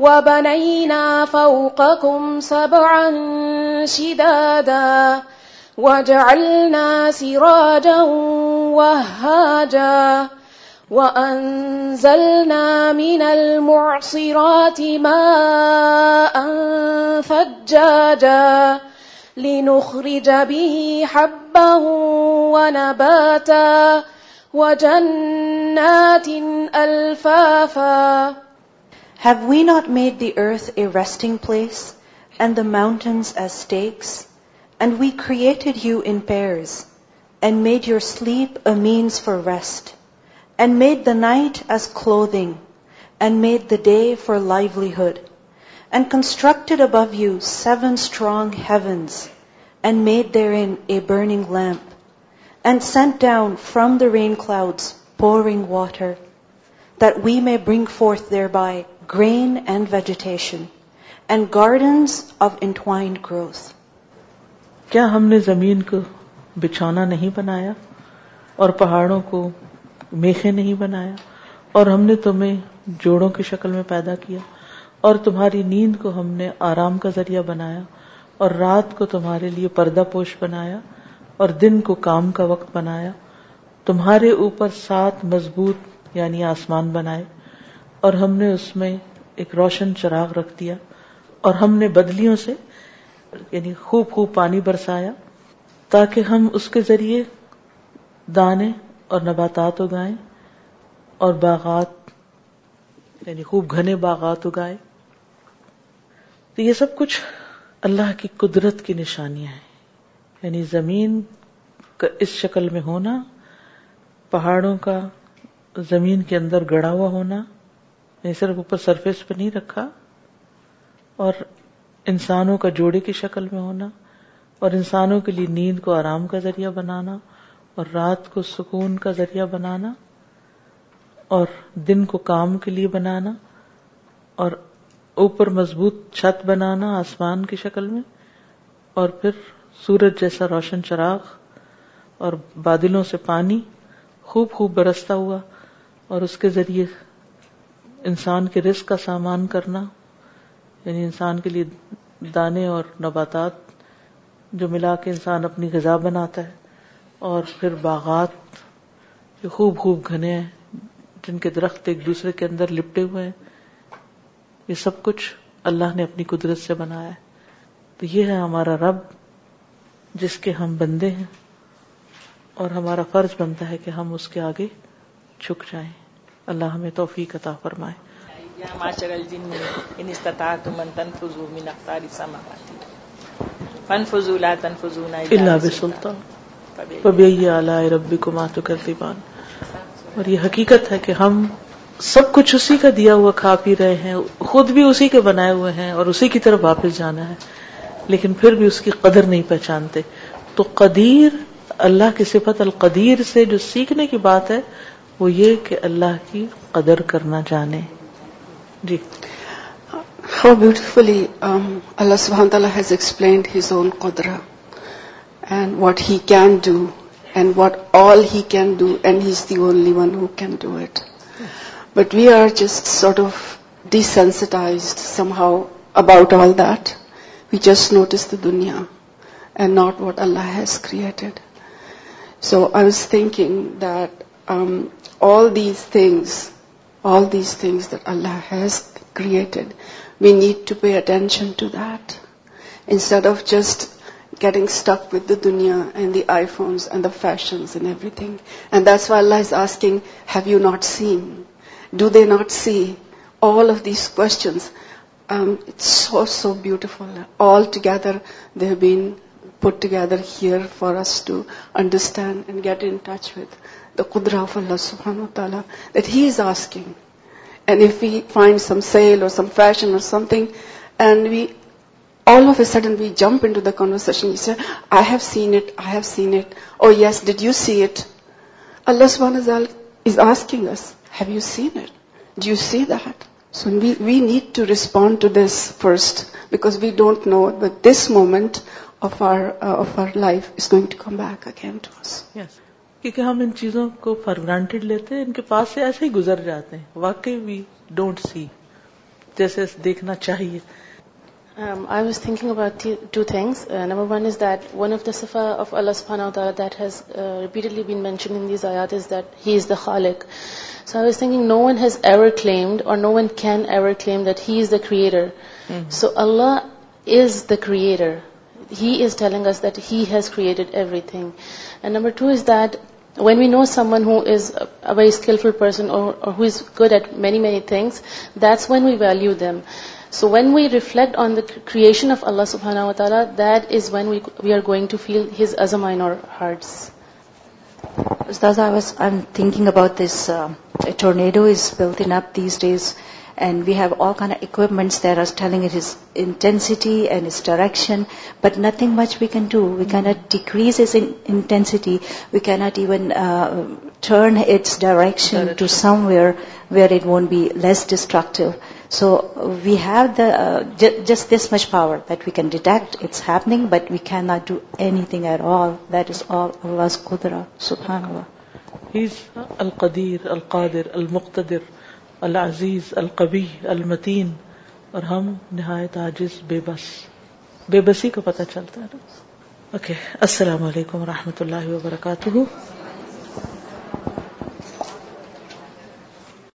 وبنينا فوقكم سبعا شدادا وجعلنا سراجا وهاجا وأنزلنا من المعصرات ماء فجاجا لنخرج به حبا ونباتا وجنات ألفافا Have we not made the earth a resting place, and the mountains as stakes? And we created you in pairs, and made your sleep a means for rest, and made the night as clothing, and made the day for livelihood, and constructed above you 7 strong heavens, and made therein a burning lamp, and sent down from the rain clouds pouring water, that we may bring forth thereby grain and and vegetation, gardens of entwined growth. کیا ہم نے زمین کو بچھونا نہیں بنایا اور پہاڑوں کو میخے نہیں بنایا اور ہم نے تمہیں جوڑوں کی شکل میں پیدا کیا اور تمہاری نیند کو ہم نے آرام کا ذریعہ بنایا اور رات کو تمہارے لیے پردہ پوش بنایا اور دن کو کام کا وقت بنایا تمہارے اوپر سات مضبوط یعنی آسمان بنائے اور ہم نے اس میں ایک روشن چراغ رکھ دیا اور ہم نے بدلیوں سے یعنی خوب خوب پانی برسایا تاکہ ہم اس کے ذریعے دانے اور نباتات اگائے اور باغات یعنی خوب گھنے باغات اگائے تو یہ سب کچھ اللہ کی قدرت کی نشانیاں ہیں یعنی زمین کا اس شکل میں ہونا پہاڑوں کا زمین کے اندر گڑا ہوا ہونا صرف اوپر سرفیس پہ نہیں رکھا اور انسانوں کا جوڑے کی شکل میں ہونا اور انسانوں کے لیے نیند کو آرام کا ذریعہ بنانا اور رات کو سکون کا ذریعہ بنانا اور دن کو کام کے لیے بنانا اور اوپر مضبوط چھت بنانا آسمان کی شکل میں اور پھر سورج جیسا روشن چراغ اور بادلوں سے پانی خوب خوب برستا ہوا اور اس کے ذریعے انسان کے رزق کا سامان کرنا یعنی انسان کے لیے دانے اور نباتات جو ملا کے انسان اپنی غذا بناتا ہے اور پھر باغات جو خوب خوب گھنے ہیں جن کے درخت ایک دوسرے کے اندر لپٹے ہوئے ہیں یہ سب کچھ اللہ نے اپنی قدرت سے بنایا ہے تو یہ ہے ہمارا رب جس کے ہم بندے ہیں اور ہمارا فرض بنتا ہے کہ ہم اس کے آگے چھک جائیں اللہ ہمیں توفیق توفیقرمائے اللہ اور یہ حقیقت ہے کہ ہم سب کچھ اسی کا دیا ہوا کھا پی رہے ہیں خود بھی اسی کے بنائے ہوئے ہیں اور اسی کی طرف واپس جانا ہے لیکن پھر بھی اس کی قدر نہیں پہچانتے تو قدیر اللہ کی صفت القدیر سے جو سیکھنے کی بات ہے وہ یہ کہ اللہ کی قدر کرنا جانے جی ہاؤ بیوٹیفلی اللہ تعالیٰ has explained his own قدرا and what he can do and what all he can do and he is the only one who can do it but we are just sort of desensitized somehow about all that we just notice the دنیا and not what Allah has created so I was thinking that all these things that Allah has created, we need to pay attention to that. Instead of just getting stuck with the dunya and the iPhones and the fashions and everything. And that's why Allah is asking, have you not seen? Do they not see? All of these questions, um, it's so beautiful. All together, they have been put together here for us to understand and get in touch with. قدرا of اللہ سبحان و تعالیٰ had if we find some cell or converse I have seen it has did you see it اللہ سبحان is asking us have you seen it did you see then we need to respond to this first because we don't know this moment our life is going to come back again to us کیونکہ ہم ان چیزوں کو for granted لیتے ہیں ان کے پاس سے ایسے ہی گزر جاتے ہیں واقعی وی ڈونٹ سی جیسے دیکھنا چاہیے خالق so I was thinking no one has ever claimed or no one can ever he is the creator so Allah is the creator he is telling he's created everything number two is that when we know someone who is a very skillful person or who is good at many, many things, that's when we value them. So when we reflect on the creation of Allah subhanahu wa ta'ala, that is when we are going to feel His azama in our hearts. Ustaz, I'm thinking about this. Uh, a tornado is building up these days and we have all equipments they're are telling its intensity and its direction but nothing much we can do we can not decrease its intensity we can not even turn its direction to somewhere where it won't be less destructive so we have the just this much power that we can detect it's happening but we can not do anything at all that is all قدرا سبحان القدیر القادر المقتدر العزیز القبی المتین اور ہم نہایت عاجز بے بس بے بسی کو پتہ چلتا ہے نا اوکے السلام علیکم و رحمۃ اللہ وبرکاتہ